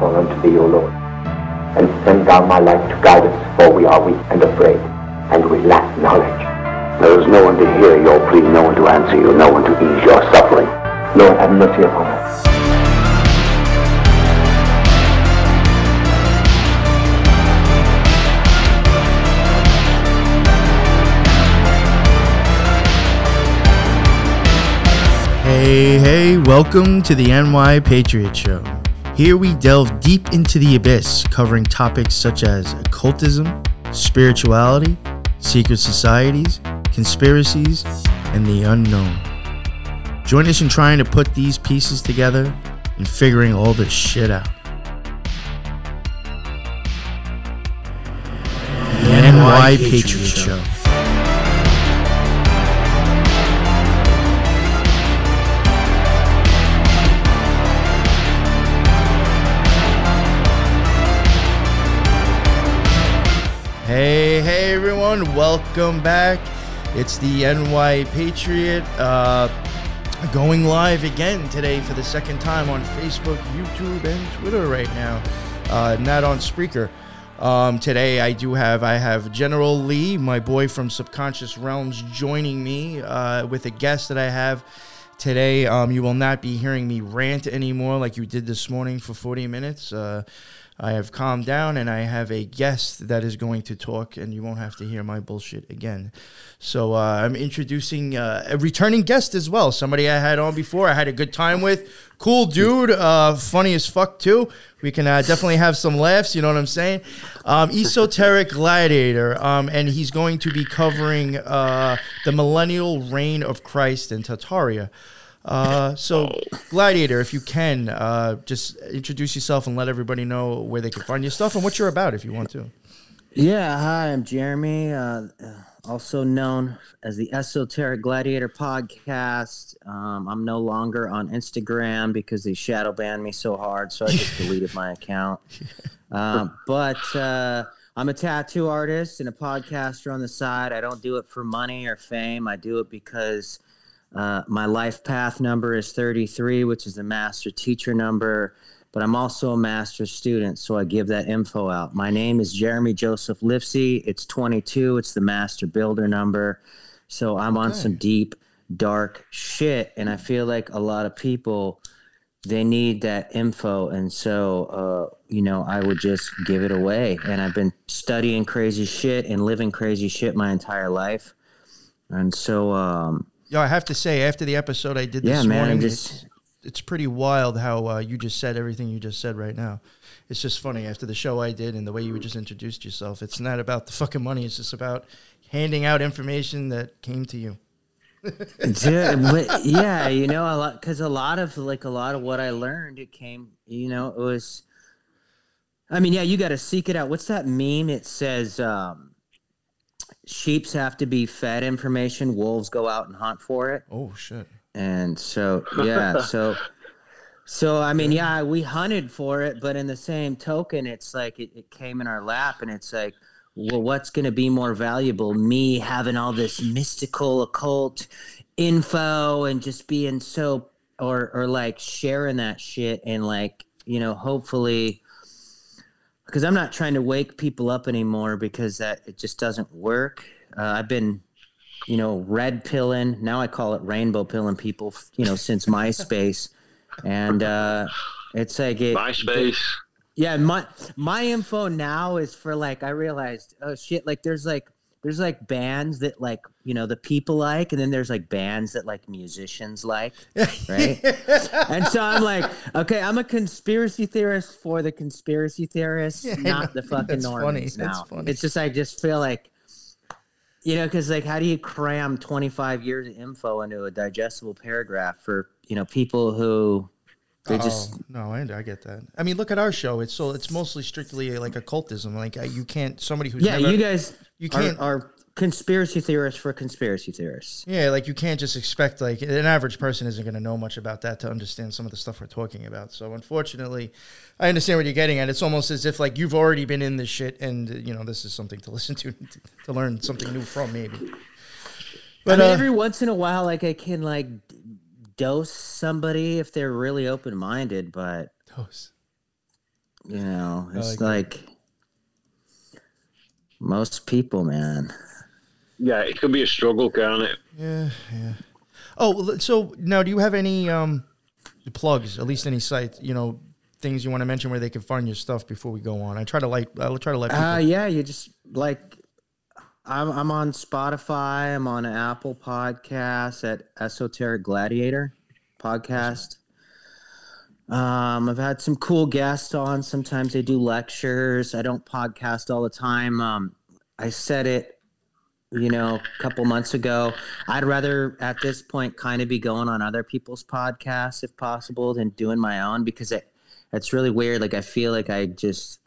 call unto thee, O Lord, and send thou my life to guide us, for we are weak and afraid, and we lack knowledge. There is no one to hear your plea, no one to answer you, no one to ease your suffering. Lord, have mercy upon us. Hey, hey, welcome to the NY Patriot Show. Here we delve deep into the abyss, covering topics such as occultism, spirituality, secret societies, conspiracies, and the unknown. Join us in trying to put these pieces together and figuring all this shit out. The NY Patriot Show. Everyone, welcome back. It's the NY Patriot uh, going live again today for the second time on Facebook, YouTube, and Twitter right now. Uh, not on Spreaker. Um, today I do have I have General Lee, my boy from Subconscious Realms, joining me uh, with a guest that I have today. Um, you will not be hearing me rant anymore like you did this morning for 40 minutes. Uh, I have calmed down and I have a guest that is going to talk, and you won't have to hear my bullshit again. So uh, I'm introducing uh, a returning guest as well. Somebody I had on before, I had a good time with. Cool dude, uh, funny as fuck too. We can uh, definitely have some laughs. You know what I'm saying? Um, Esoteric Gladiator, um, and he's going to be covering uh, the millennial reign of Christ in Tartaria. Uh, so, Gladiator, if you can, uh, just introduce yourself and let everybody know where they can find your stuff and what you're about, if you want to. Yeah, hi, I'm Jeremy, uh, also known as the Esoteric Gladiator Podcast. Um, I'm no longer on Instagram because they shadow banned me so hard, so I just deleted my account. Um, but uh, I'm a tattoo artist and a podcaster on the side. I don't do it for money or fame. I do it because uh, my life path number is 33, which is the master teacher number, but I'm also a master student, so I give that info out. My name is Jeremy Joseph Lifsey. It's 22, it's the master builder number. So I'm okay. on some deep, dark shit, and I feel like a lot of people they need that info and so uh, you know i would just give it away and i've been studying crazy shit and living crazy shit my entire life and so um, Yo, I have to say, after the episode I did this yeah, man, morning, just... it's, it's pretty wild how uh, you just said everything you just said right now. It's just funny after the show I did and the way you just introduced yourself. It's not about the fucking money. It's just about handing out information that came to you. yeah, but yeah, you know, a lot because a lot of like a lot of what I learned, it came, you know, it was. I mean, yeah, you got to seek it out. What's that meme? It says, um, sheeps have to be fed information. Wolves go out and hunt for it. Oh shit! And so yeah, so so I mean yeah, we hunted for it, but in the same token, it's like it, it came in our lap, and it's like, well, what's going to be more valuable? Me having all this mystical occult info and just being so or or like sharing that shit and like you know hopefully because I'm not trying to wake people up anymore because that it just doesn't work. Uh, I've been, you know, red pilling. Now I call it rainbow pilling people. You know, since MySpace, and uh, it's like it. MySpace. yeah, my my info now is for like I realized oh shit like there's like there's like bands that like you know the people like and then there's like bands that like musicians like right and so i'm like okay i'm a conspiracy theorist for the conspiracy theorists yeah, not the fucking normies funny. now funny. it's just i just feel like you know because like how do you cram 25 years of info into a digestible paragraph for you know people who they oh, just no, I, I get that. I mean, look at our show. It's so it's mostly strictly like occultism. Like uh, you can't somebody who's yeah, never, you guys you can't are, are conspiracy theorists for conspiracy theorists. Yeah, like you can't just expect like an average person isn't going to know much about that to understand some of the stuff we're talking about. So unfortunately, I understand what you're getting at. It's almost as if like you've already been in this shit, and you know this is something to listen to to learn something new from maybe. But I mean, uh, every once in a while, like I can like dose somebody if they're really open minded, but dose. You know, it's like like, most people, man. Yeah, it can be a struggle, can't it? Yeah, yeah. Oh, so now do you have any um plugs? At least any sites, you know, things you want to mention where they can find your stuff before we go on. I try to like, I'll try to let people. Uh, yeah, you just like I'm I'm on Spotify. I'm on Apple Podcasts at Esoteric Gladiator podcast. Um, I've had some cool guests on. Sometimes they do lectures. I don't podcast all the time. Um, I said it, you know, a couple months ago. I'd rather at this point kind of be going on other people's podcasts if possible than doing my own because it it's really weird. Like I feel like I just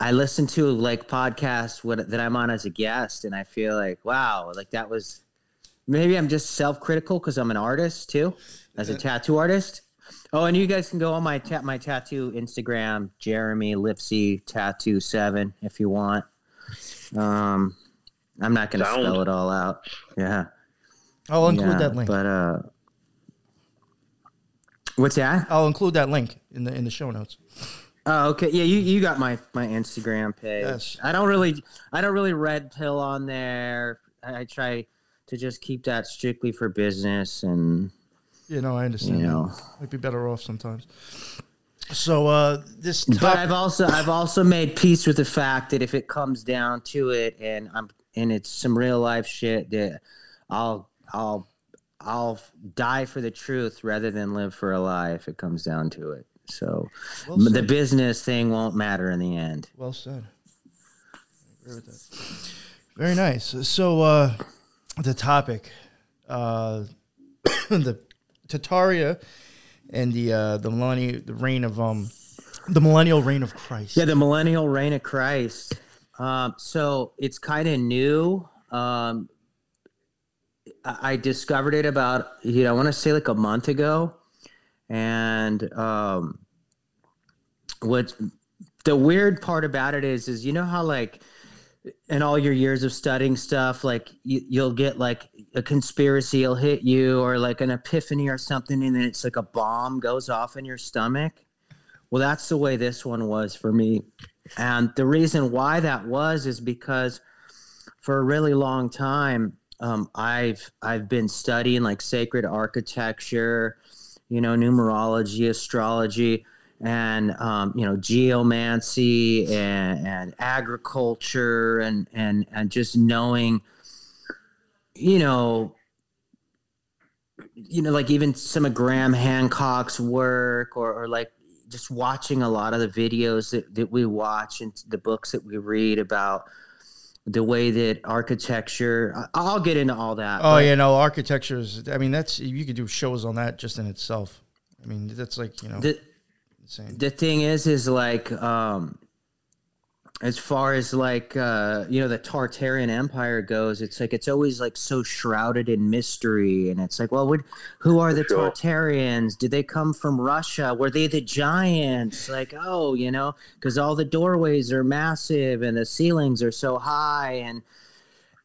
I listen to like podcasts what, that I'm on as a guest, and I feel like wow, like that was maybe I'm just self critical because I'm an artist too, as a tattoo artist. Oh, and you guys can go on my ta- my tattoo Instagram, Jeremy Lifsey Tattoo Seven, if you want. Um, I'm not gonna Sound. spell it all out. Yeah, I'll include yeah, that link. But uh, what's that? I'll include that link in the in the show notes. Oh, okay. Yeah, you, you got my my Instagram page. Yes. I don't really I don't really red pill on there. I, I try to just keep that strictly for business and You know, I understand. you know. might be better off sometimes. So uh this But I've also I've also made peace with the fact that if it comes down to it and I'm and it's some real life shit that I'll I'll I'll die for the truth rather than live for a lie if it comes down to it. So Well the business thing won't matter in the end. Well said. I agree with that. Very nice. So uh the topic, uh the Tataria and the uh the millennial the reign of um the millennial reign of Christ. Yeah, the millennial reign of Christ. Um, so it's kind of new. Um, I I discovered it about you know I want to say like a month ago, and um, what the weird part about it is is you know how like in all your years of studying stuff like you, you'll get like a conspiracy will hit you or like an epiphany or something and then it's like a bomb goes off in your stomach well, that's the way this one was for me. And the reason why that was is because for a really long time, um, I've I've been studying like sacred architecture, you know, numerology, astrology, and um, you know, geomancy and, and agriculture and and and just knowing, you know, you know, like even some of Graham Hancock's work or, or like just watching a lot of the videos that, that we watch and the books that we read about the way that architecture i'll get into all that Oh yeah, no, architecture is. I mean, that's you could do shows on that just in itself. I mean, that's like you know the, insane. the thing is is like um as far as like uh you know the tartarian empire goes it's like it's always like so shrouded in mystery and it's like well what, who are the Sure. tartarians did they come from russia were they the giants like oh you know because all the doorways are massive and the ceilings are so high and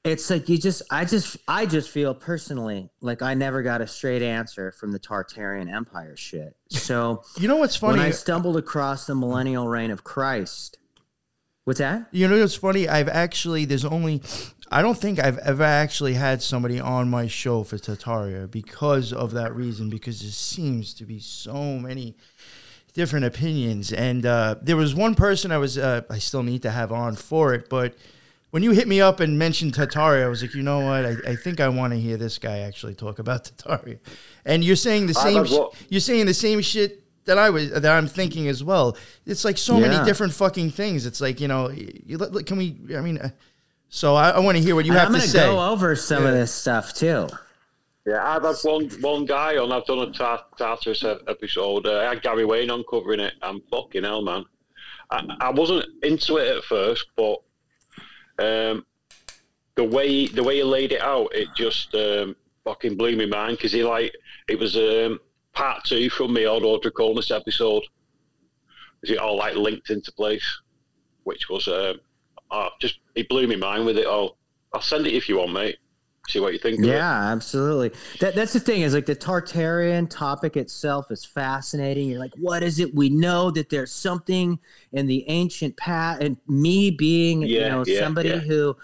it's like you just i just i just feel personally like i never got a straight answer from the tartarian empire shit so You know what's funny? when I stumbled across the millennial reign of Christ. What's that? You know it's funny? I've actually there's only I don't think I've ever actually had somebody on my show for Tataria because of that reason because there seems to be so many different opinions and uh, there was one person I was uh, I still need to have on for it but when you hit me up and mentioned Tataria I was like you know what I, I think I want to hear this guy actually talk about Tataria and you're saying the same that's sh- you're saying the same shit that I was that I'm thinking as well. It's like so many different fucking things. It's like you know, you, let- let- can we? I mean, uh, so I, I want to hear what you And have I'm to going to say. go over some of this stuff too. Yeah, I've had one one guy on. I've done a Tar- Tartarus episode. Uh, I had Gary Wayne on covering it. I'm fucking hell, man. I, I wasn't into it at first, but um, the way the way he laid it out, it just um, fucking blew my mind because he like it was um, part two from the Ordo Draconis episode. Is it all like linked into place, which was um, oh, just it blew me mind with it all. I'll send it if you want, mate. see what you think. Yeah, absolutely. That that's the thing is like the Tartarian topic itself is fascinating. You're like, what is it? We know that there's something in the ancient past, and me being you know yeah, somebody yeah. who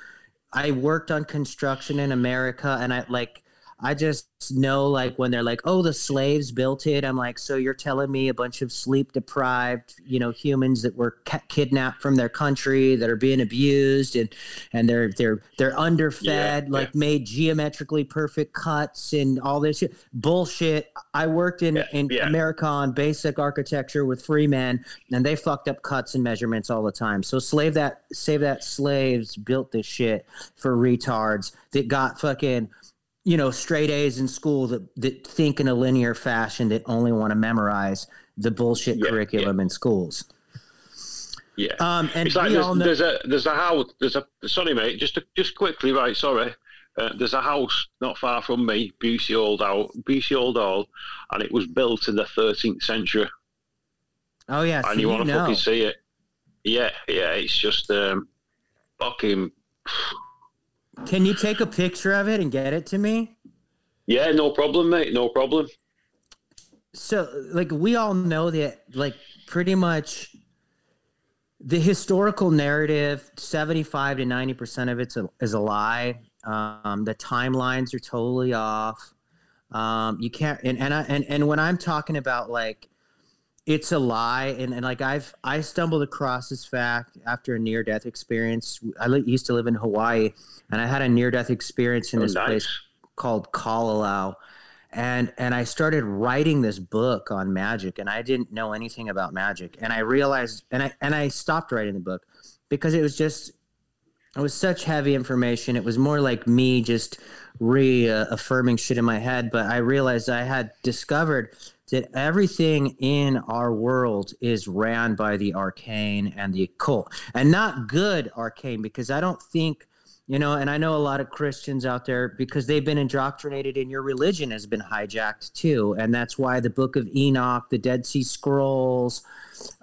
I worked on construction in America, and I like. I just know, like, when they're like, "Oh, the slaves built it," I'm like, "So you're telling me a bunch of sleep deprived, you know, humans that were ca- kidnapped from their country that are being abused and and they're they're they're underfed, Yeah, like made geometrically perfect cuts and all this shit. Bullshit. I worked in Yeah, in yeah. America on basic architecture with free men, and they fucked up cuts and measurements all the time. So slave that save that slaves built this shit for retards that got fucking you know straight A's in school that that think in a linear fashion that only want to memorize the bullshit Yeah, curriculum in schools. Yeah. Um, and it's like there's, know. there's a there's a house there's a sorry mate just just quickly right sorry uh, there's a house not far from me Bewsey Old Hall Bewsey Old Hall and it was built in the 13th century oh yeah, and you, you want to fucking see it yeah yeah it's just um fucking Can you take a picture of it and get it to me? yeah no problem mate no problem So, like, we all know that, like, pretty much the historical narrative, 75 to 90% of it's a, is a lie. Um, the timelines are totally off. Um, you can't, and, and, I, and, and when I'm talking about, like, it's a lie, and, and like I've I stumbled across this fact after a near death experience. I li- used to live in Hawaii, and I had a near death experience in Oh, this nice. place called Kalalau. And and I started writing this book on magic and I didn't know anything about magic. And I realized and I and I stopped writing the book because it was just it was such heavy information. It was more like me just reaffirming uh, shit in my head. But I realized I had discovered that everything in our world is ran by the arcane and the occult, and not good arcane because I don't think you know and i know a lot of christians out there because they've been indoctrinated in your religion has been hijacked too and that's why the book of enoch the dead sea scrolls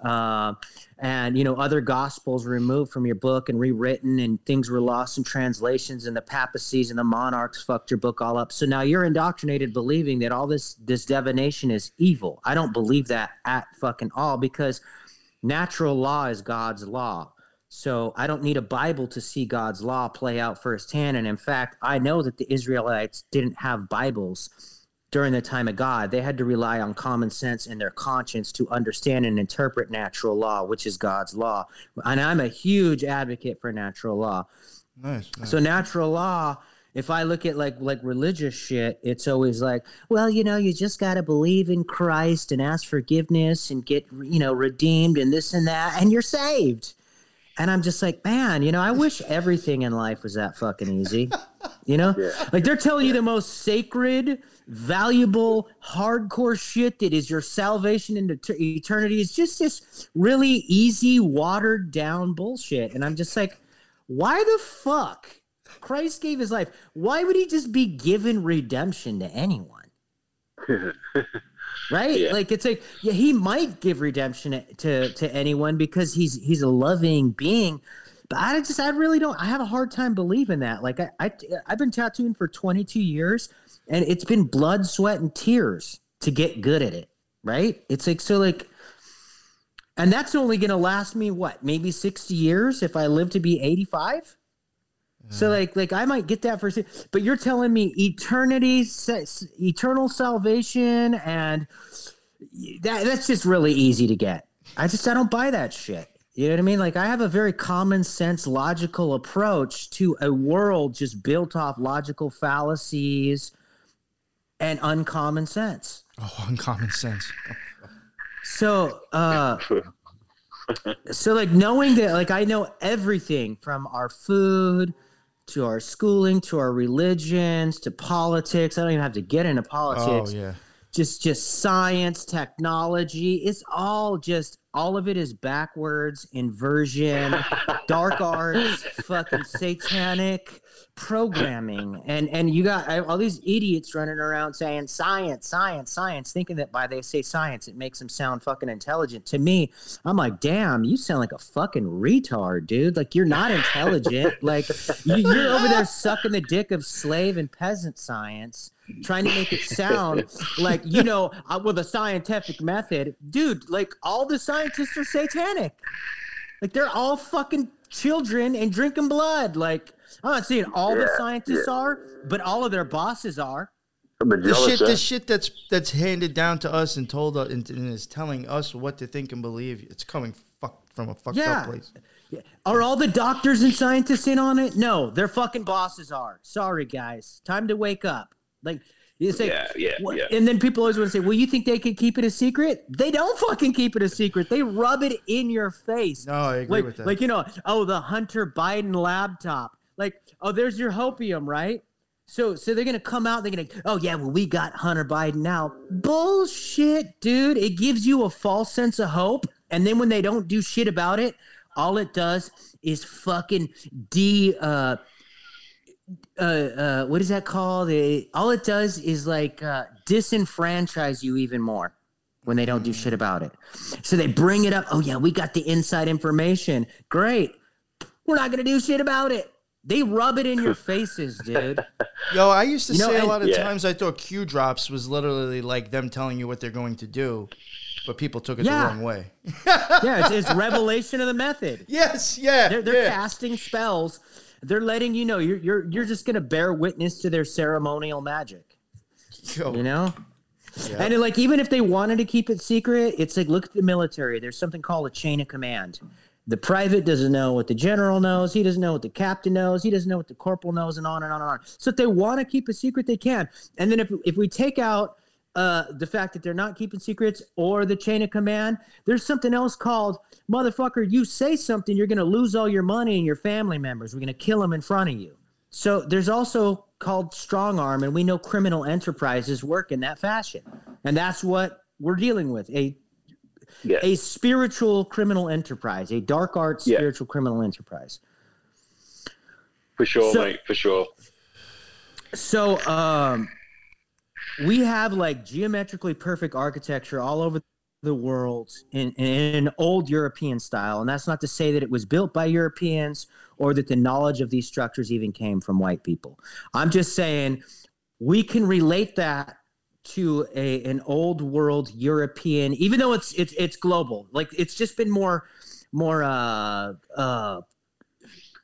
uh, and you know other gospels removed from your book and rewritten and things were lost in translations and the papacies and the monarchs fucked your book all up. So now you're indoctrinated believing that all this this divination is evil. I don't believe that at fucking all because natural law is god's law. So I don't need a Bible to see God's law play out firsthand. And in fact, I know that the Israelites didn't have Bibles during the time of God. They had to rely on common sense and their conscience to understand and interpret natural law, which is God's law. And I'm a huge advocate for natural law. Nice. nice. So natural law, if I look at like like religious shit, it's always like, well, you know, you just got to believe in Christ and ask forgiveness and get, you know, redeemed and this and that and you're saved. And I'm just like, man, you know, I wish everything in life was that fucking easy. You know? Like they're telling you the most sacred, valuable, hardcore shit that is your salvation into eternity is just this really easy, watered down bullshit. And I'm just like, why the fuck? Christ gave his life. Why would he just be given redemption to anyone? right? Yeah. Like it's like yeah, he might give redemption to to anyone because he's he's a loving being. But I just I really don't I have a hard time believing that. Like I, I I've been tattooing for 22 years and it's been blood, sweat, and tears to get good at it. Right? It's like so like and that's only gonna last me what, maybe 60 years if I live to be 85? So mm. like like I might get that for but you're telling me eternity eternal salvation and that that's just really easy to get. I just I don't buy that shit. You know what I mean? Like I have a very common sense logical approach to a world just built off logical fallacies and uncommon sense. oh, uncommon sense. So, uh, so like knowing that, like I know everything from our food to our schooling to our religions to politics. I don't even have to get into politics. Oh yeah. Just, just science, technology. It's all just all of it is backwards, inversion, dark arts, fucking satanic. Programming. And and you got all these idiots running around saying science science science thinking that by they say science it makes them sound fucking intelligent. To me i'm like damn you sound like a fucking retard dude. Like you're not intelligent. Like you, you're over there sucking the dick of slave and peasant science trying to make it sound like you know uh, with a scientific method. Dude like all the scientists are satanic. Like they're all fucking children and drinking blood. Like I'm not saying all the scientists yeah. are, but all of their bosses are. The shit, the shit that's that's handed down to us and told us and, and is telling us what to think and believe. It's coming fuck from a fucked Yeah. up place. Are all the doctors and scientists in on it? No, their fucking bosses are. Sorry, guys. Time to wake up. Like you say, Yeah, yeah, what- yeah. and then people always want to say, "Well, you think they could keep it a secret?" They don't fucking keep it a secret. They rub it in your face. No, I agree like, with that. like you know, oh, the Hunter Biden laptop. Like, oh, there's your hopium, right? So, so they're gonna come out. They're gonna, oh yeah, well, we got Hunter Biden now. Bullshit, dude. It gives you a false sense of hope, and then when they don't do shit about it, all it does is fucking de. Uh, uh, uh, what is that called? It, all it does is like uh, disenfranchise you even more when they don't do shit about it. So they bring it up. Oh yeah, we got the inside information. Great. We're not gonna do shit about it. They rub it in your faces, dude. Yo, I used to You know, say a lot of Yeah. times I thought Q drops was literally like them telling you what they're going to do, but people took it Yeah. the wrong way. Yeah, it's, it's revelation of the method. Yes, yeah, They're, they're yeah. casting spells. They're letting you know you're you're you're just gonna bear witness to their ceremonial magic. Yo, You know. yeah. And like even if they wanted to keep it secret, it's like look at the military. There's something called a chain of command. The private doesn't know what the general knows. He doesn't know what the captain knows. He doesn't know what the corporal knows, and on and on and on. So if they want to keep a secret, they can. And then if if we take out uh, the fact that they're not keeping secrets or the chain of command, there's something else called motherfucker. You say something, you're going to lose all your money and your family members. We're going to kill them in front of you. So there's also called strong arm, and we know criminal enterprises work in that fashion, and that's what we're dealing with a Yeah. a spiritual criminal enterprise, a dark art Yeah. spiritual criminal enterprise. For sure, So- mate. For sure. So um, we have like geometrically perfect architecture all over the world in, in an old European style, and that's not to say that it was built by Europeans or that the knowledge of these structures even came from white people. I'm just saying we can relate that to a an old world European, even though it's it's it's global. Like it's just been more more uh uh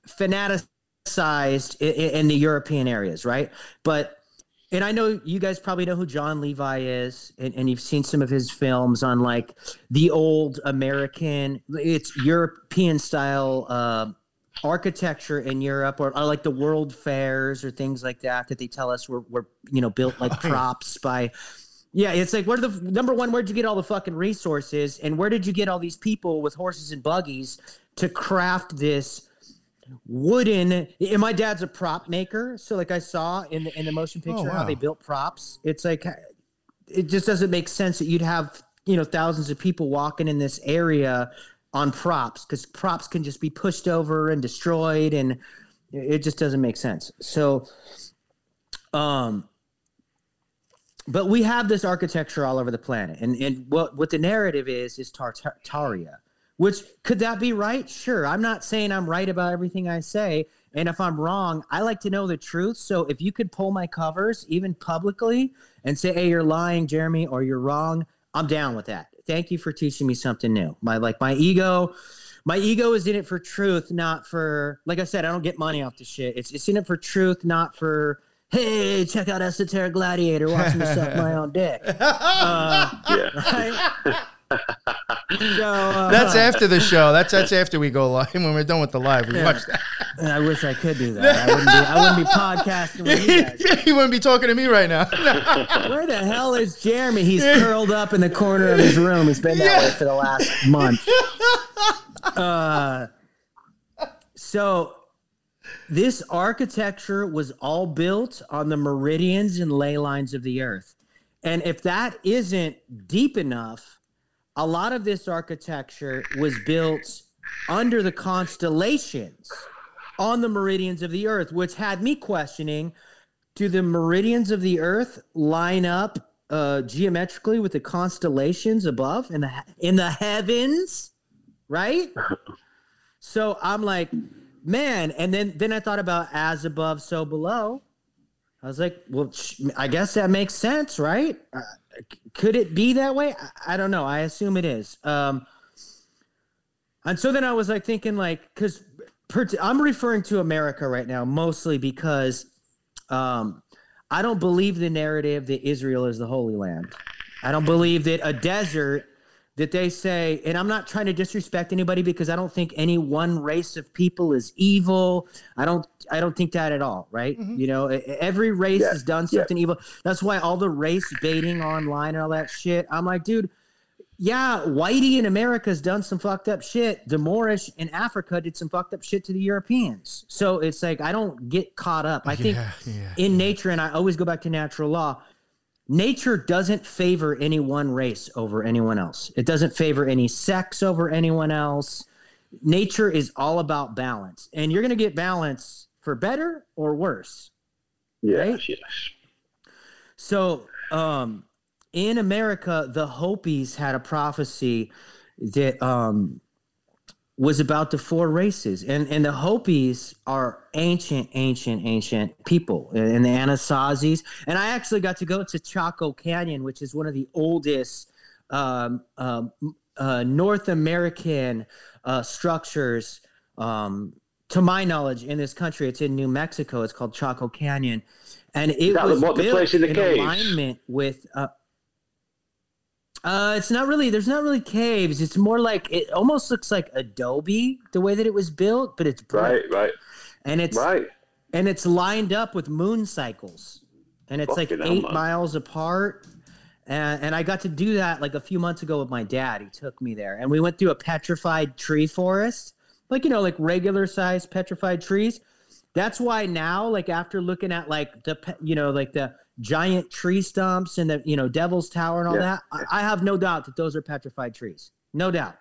fanaticized in, in the European areas, right? But and I know you guys probably know who Jon Levi is, and, and you've seen some of his films on like the old American, it's European style uh, architecture in Europe, or, or like the World Fairs or things like that that they tell us were were you know built like props by. Yeah, it's like where the number one, where'd you get all the fucking resources, and where did you get all these people with horses and buggies to craft this wooden? And my dad's a prop maker, so like I saw in the in the motion oh, picture how wow. they built props. It's like it just doesn't make sense that you'd have you know thousands of people walking in this area on props because props can just be pushed over and destroyed, and it just doesn't make sense. So, um but we have this architecture all over the planet and and what what the narrative is is tartaria which could that be right? Sure. I'm not saying i'm right about everything i say and if i'm wrong i like to know the truth. So if you could pull my covers even publicly and say hey you're lying jeremy or you're wrong i'm down with that thank you for teaching me something new my like my ego my ego is in it for truth not for like i said i don't get money off the shit it's, it's in it for truth not for hey check out esoteric gladiator watch me suck my own dick uh, Yeah. right? So, uh, That's after the show. That's that's after we go live. When we're done with the live, we watch that. And I wish I could do that. I wouldn't be, I wouldn't be podcasting with you guys. you wouldn't be talking to me right now. Where the hell is Jeremy? He's curled up in the corner of his room. He's been that way for the last month. Uh, so this architecture was all built on the meridians and ley lines of the earth. And if that isn't deep enough, a lot of this architecture was built under the constellations on the meridians of the earth, which had me questioning do the meridians of the earth line up uh, geometrically with the constellations above in the in the heavens, right? so I'm like, man, and then then I thought about as above, so below. I was like, well, I guess that makes sense, right? Could it be that way? I, I, don't know. I assume it is. Um, and so then I was like thinking, like, because I'm referring to America right now mostly because um, I don't believe the narrative that Israel is the Holy Land. I don't believe that a desert that they say, and I'm not trying to disrespect anybody because I don't think any one race of people is evil. I don't I don't think that at all, right? mm-hmm. You know, every race yeah. has done something yeah. evil. That's why all the race baiting online and all that shit. I'm like, dude, yeah, Whitey in America has done some fucked up shit. The Moorish in Africa did some fucked up shit to the Europeans. So it's like I don't get caught up. I think yeah, yeah, in nature, and I always go back to natural law. Nature doesn't favor any one race over anyone else. It doesn't favor any sex over anyone else. Nature is all about balance, and you're going to get balance for better or worse. Yes, right? yes. So, um, in America, the Hopis had a prophecy that um, was about the four races, and and the Hopis are ancient, ancient, ancient people, and the Anasazis. And I actually got to go to Chaco Canyon, which is one of the oldest um, um, uh, North American uh, structures. Um, to my knowledge, in this country, it's in New Mexico. It's called Chaco Canyon, and it was built in, in alignment with. Uh, uh, it's not really. There's not really caves. It's more like it almost looks like Adobe the way that it was built, but it's brick. right, right, and it's right, and it's lined up with moon cycles, and it's Fucking like eight miles apart. And, and I got to do that like a few months ago with my dad. He took me there, and we went through a petrified tree forest, like you know, like regular sized petrified trees. That's why now, like after looking at like the you know like the giant tree stumps and the you know Devil's Tower and all yeah. that. I, I have no doubt that those are petrified trees. No doubt.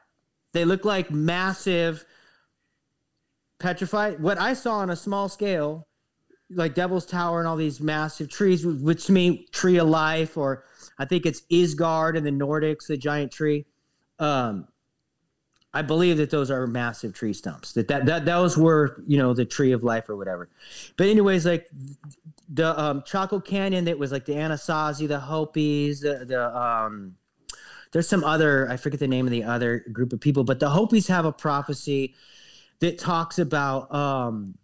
They look like massive petrified. What I saw on a small scale, like Devil's Tower and all these massive trees, which to me, tree of life, or I think it's Isgard in the Nordics, the giant tree. Um, I believe that those are massive tree stumps. That, that that those were you know the tree of life or whatever. But anyways, like the um, Chaco Canyon that was like the Anasazi, the Hopis, the the um, there's some other I forget the name of the other group of people, but the Hopis have a prophecy that talks about um,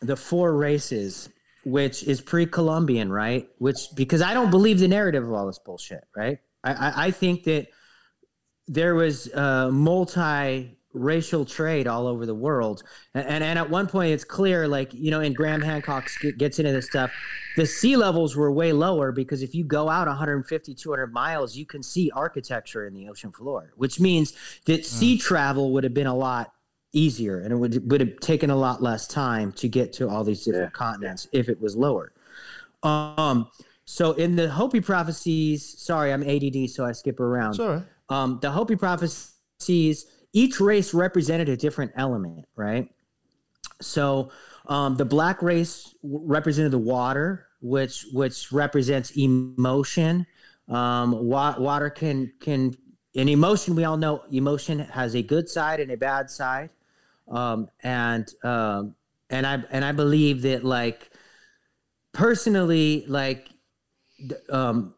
the four races, which is pre-Columbian, right? Which because I don't believe the narrative of all this bullshit, right? I I, I think that there was uh, multi racial trade all over the world. And, and, and at one point, it's clear, like, you know, and Graham Hancock gets into this stuff, the sea levels were way lower because if you go out 150, 200 miles, you can see architecture in the ocean floor, which means that mm. sea travel would have been a lot easier and it would, would have taken a lot less time to get to all these different yeah. continents if it was lower. Um, so in the Hopi prophecies, sorry, I'm ADD, so I skip around. Sorry. Um, the Hopi prophecies each race represented a different element, right? So um, the black race represented the water, which which represents emotion. Um, wa- water can can in emotion we all know emotion has a good side and a bad side, um, and um, and I and I believe that like personally like um,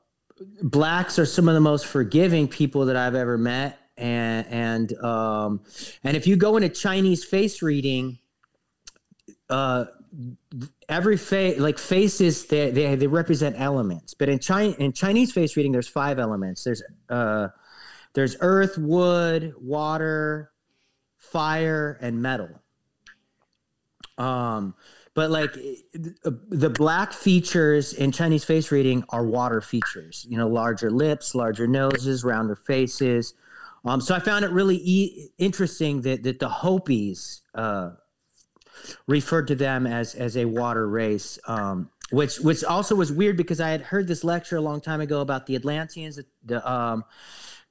blacks are some of the most forgiving people that I've ever met and and um, and if you go into Chinese face reading, uh, every face like faces they, they they represent elements, but in China in Chinese face reading, there's five elements. There's uh, there's earth, wood, water, fire, and metal. Um, but like the black features in Chinese face reading are water features. You know, larger lips, larger noses, rounder faces. Um, so I found it really e- interesting that that the Hopis uh, referred to them as as a water race, um, which which also was weird because I had heard this lecture a long time ago about the Atlanteans, the, the um,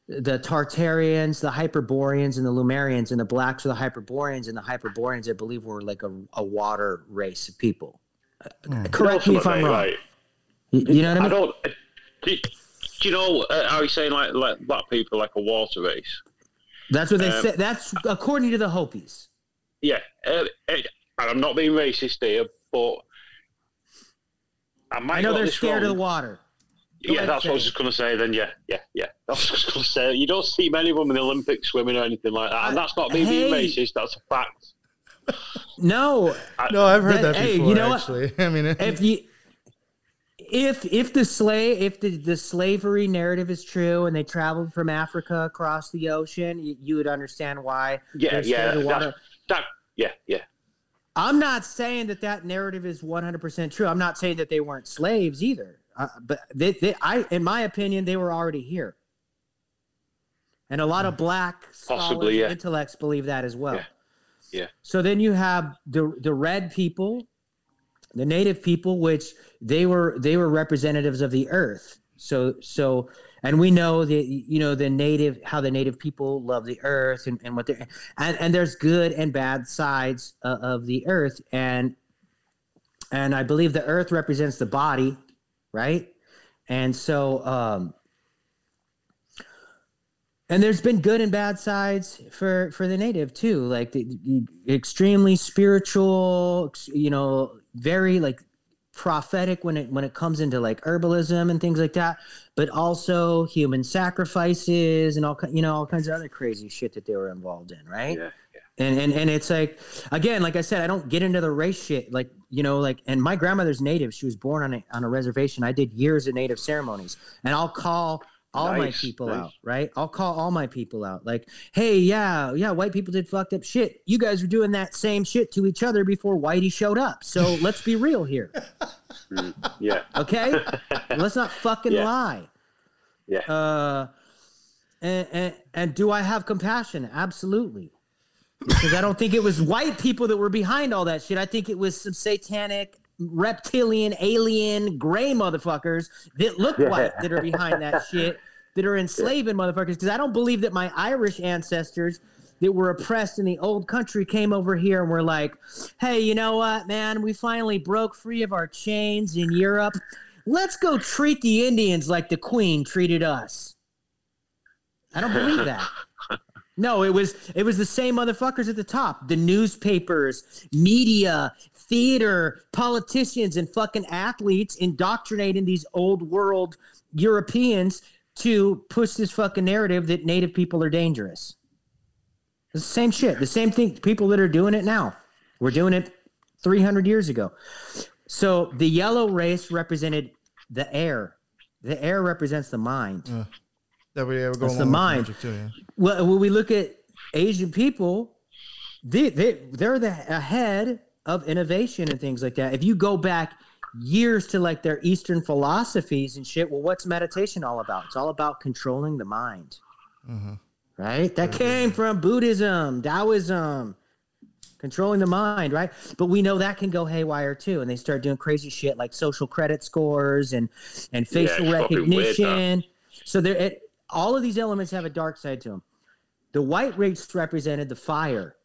the Tartarians, the Hyperboreans, and the Lemurians, and the blacks were the Hyperboreans, and the Hyperboreans, I believe, were like a, a water race of people. Uh, Correct me if I'm Ultimately, wrong. like, You, you know what I I mean? don't. Do, do you know uh, how he's saying like like black people like a water race? That's what they um, said. That's according to the Hopis. Yeah, uh, and I'm not being racist here, but I might I know they're this scared of the water. Go Yeah, that's what I was just going to say. Then, yeah, yeah, yeah. That's what I was going to say. You don't see many of them in the Olympics swimming or anything like that, and I- that's not me being racist. That's a fact. No, I, No, I've heard That- that, hey, before. you know what? actually, I mean, if you if if the slave if the, the slavery narrative is true and they traveled from Africa across the ocean, you, you would understand why. Yeah, yeah, that, that, yeah, yeah. I'm not saying that that narrative is 100% true. I'm not saying that they weren't slaves either. Uh, but they, they, I, in my opinion, they were already here. And a lot of black scholars Possibly, yeah. intellects believe that as well. Yeah. Yeah. So then you have the the red people, the native people, which they were they were representatives of the earth. So so and we know that you know the native how the native people love the earth and, and what they and, and there's good and bad sides uh, of the earth and and I believe the earth represents the body, right? And so um and there's been good and bad sides for for the native too like the, the extremely spiritual you know very like prophetic when it when it comes into like herbalism and things like that but also human sacrifices and all you know all kinds of other crazy shit that they were involved in right? Yeah, Yeah, and and and it's like again like i said i don't get into the race shit like you know like and my grandmother's native she was born on a, on a reservation. I did years of native ceremonies and i'll call all my people nice. out right i'll call all my people out like hey yeah yeah white people did fucked up shit you guys were doing that same shit to each other before whitey showed up so let's be real here yeah, okay let's not fucking Yeah. lie yeah. uh, and, and and do I have compassion? Absolutely, because I don't think it was white people that were behind all that shit. I think it was some satanic, reptilian, alien, gray motherfuckers that look white that are behind that shit. That are enslaving motherfuckers. Because I don't believe that my Irish ancestors that were oppressed in the old country came over here and were like, "Hey, you know what, man? We finally broke free of our chains in Europe." let's go treat the Indians like the Queen treated us. I don't believe that. No, it was it was the same motherfuckers at the top. The newspapers, media, theater, politicians, and fucking athletes indoctrinating these old world Europeans to push this fucking narrative that native people are dangerous. It's the same shit. The same thing. People that are doing it now. We're doing it 300 years ago. So the yellow race represented the air. The air represents the mind. That we were going That's the mind. too, yeah. Well, when we look at Asian people, they, they they're the ahead of innovation and things like that. If you go back years to like their Eastern philosophies and shit, well, what's meditation all about? It's all about controlling the mind, mm-hmm. right? That came from Buddhism, Taoism, controlling the mind, right? But we know that can go haywire too, and they start doing crazy shit like social credit scores and and facial it's fucking weird, uh, recognition. So there, it, all of these elements have a dark side to them. The white race represented the fire,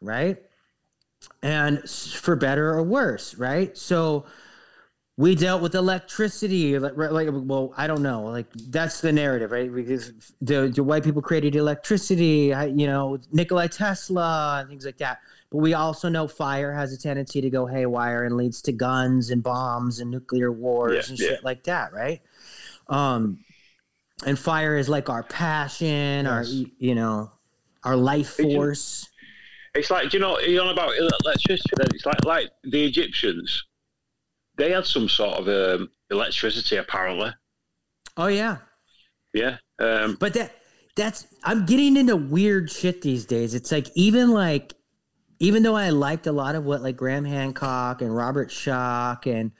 right? And for better or worse, right? So we dealt with electricity, like, like well, I don't know, like that's the narrative, right? Because the, the white people created electricity, you know, Nikolai Tesla and things like that. But we also know fire has a tendency to go haywire and leads to guns and bombs and nuclear wars Yeah, and yeah. shit like that, right? Um, and fire is like our passion, our you know, our life force. It's like, do you know, you know about electricity? It's like, like the Egyptians. They had some sort of um, electricity, apparently. Oh yeah, Yeah. Um, But that that's I'm getting into weird shit these days. It's like even like even though I liked a lot of what like Graham Hancock and Robert Schoch and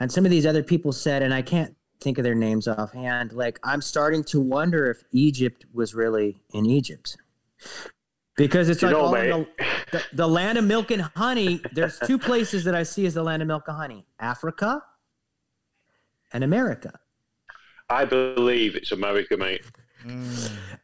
and some of these other people said, and I can't think of their names offhand, like I'm starting to wonder if Egypt was really in Egypt. Because it's You like know, all the, the, the land of milk and honey. There's two places that I see as the land of milk and honey Africa and America. I believe it's America, mate.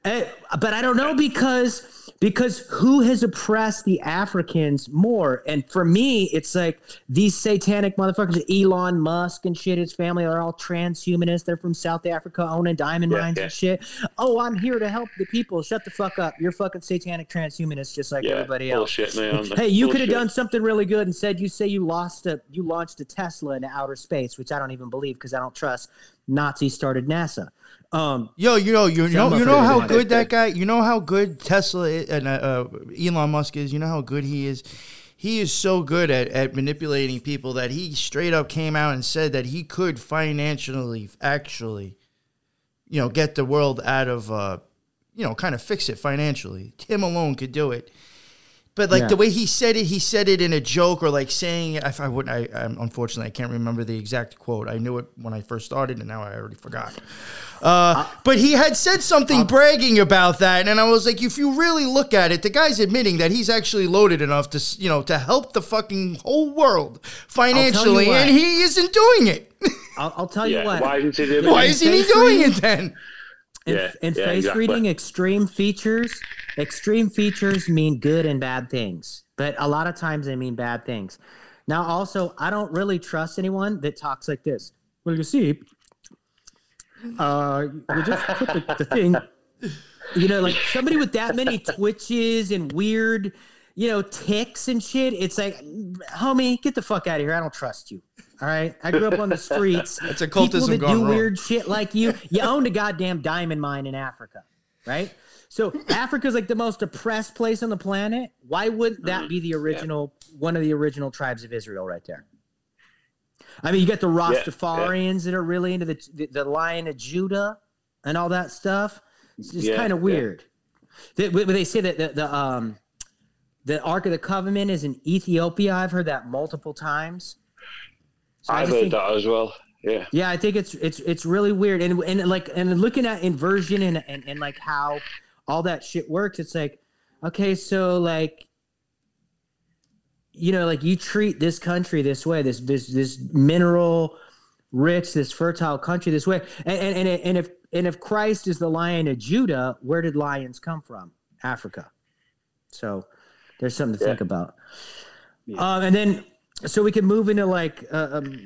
Eh, but I don't know because because who has oppressed the Africans more? And for me, it's like these satanic motherfuckers, Elon Musk and shit. His family are all transhumanists. They're from South Africa, owning diamond Yeah, mines yeah. and shit. Oh, I'm here to help the people. Shut the fuck up. You're fucking satanic transhumanists, just like Yeah, everybody else. bullshit, man. Hey, you could have done something really good and said you say you lost a you launched a Tesla into outer space, which I don't even believe because I don't trust Nazis started NASA. Um, Yo, you know, you know, you know how good that guy. You know how good Tesla i- and uh, uh, Elon Musk is. You know how good he is. He is so good at, at manipulating people that he straight up came out and said that he could financially, actually, you know, get the world out of, uh, you know, kind of fix it financially. Him alone could do it. But like Yeah. the way he said it, he said it in a joke or like saying, if I wouldn't, I, I unfortunately I can't remember the exact quote. I knew it when I first started, and now I already forgot. Uh, but he had said something bragging about that, and I was like, if you really look at it, the guy's admitting that he's actually loaded enough to, you know, to help the fucking whole world financially, and he isn't doing it. I'll, I'll tell Yeah, you what. why isn't he doing Why it? isn't he doing it then? in, Yeah, in yeah, face exactly. reading, extreme features, extreme features mean good and bad things, but a lot of times they mean bad things. Now, also, I don't really trust anyone that talks like this. Well, you see, uh, you just put the, the thing, you know, like somebody with that many twitches and weird, you know, ticks and shit. It's like, homie, get the fuck out of here. I don't trust you. All right. I grew up on the streets. That's People occultism that gone do wrong. weird shit like you. You owned a goddamn diamond mine in Africa, right? So Africa's like the most oppressed place on the planet. Why wouldn't that be the original, one of the original tribes of Israel, right there? I mean, you got the Rastafarians that are really into the, the the Lion of Judah and all that stuff. It's just Yeah, kind of yeah. weird. They, they say that the, the um the Ark of the Covenant is in Ethiopia. I've heard that multiple times. So I I've heard think- that as well. Yeah. yeah, I think it's it's it's really weird, and and like and looking at inversion and and, and like how all that shit works, it's like, okay, so like, you know, like you treat this country this way, this this this mineral rich, this fertile country this way, and and and, and if and if Christ is the Lion of Judah, where did lions come from? Africa. So there's something to think about. Um, and then so we can move into like uh, um,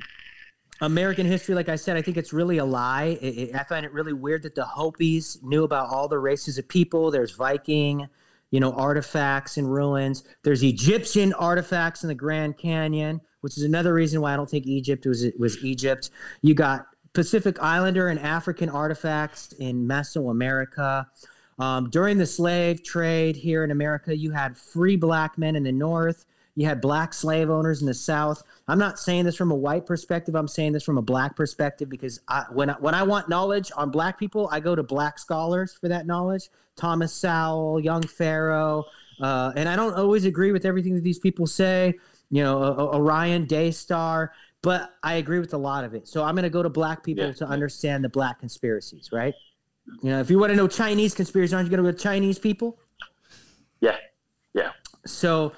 American history, like I said, I think it's really a lie. It, it- I find it really weird that the Hopis knew about all the races of people. There's Viking, you know, artifacts and ruins. There's Egyptian artifacts in the Grand Canyon, which is another reason why I don't think Egypt was was Egypt. You got Pacific Islander and African artifacts in Mesoamerica. Um, during the slave trade here in America, you had free black men in the North. You had black slave owners in the South. I'm not saying this from a white perspective. I'm saying this from a black perspective because I, when I, when I want knowledge on black people, I go to black scholars for that knowledge. Thomas Sowell, Young Pharaoh, uh, and I don't always agree with everything that these people say. You know, Orion Daystar, but I agree with a lot of it. So I'm going to go to black people Yeah, to understand the black conspiracies, right? You know, if you want to know Chinese conspiracies, aren't you going to go to Chinese people? Yeah. Yeah. So,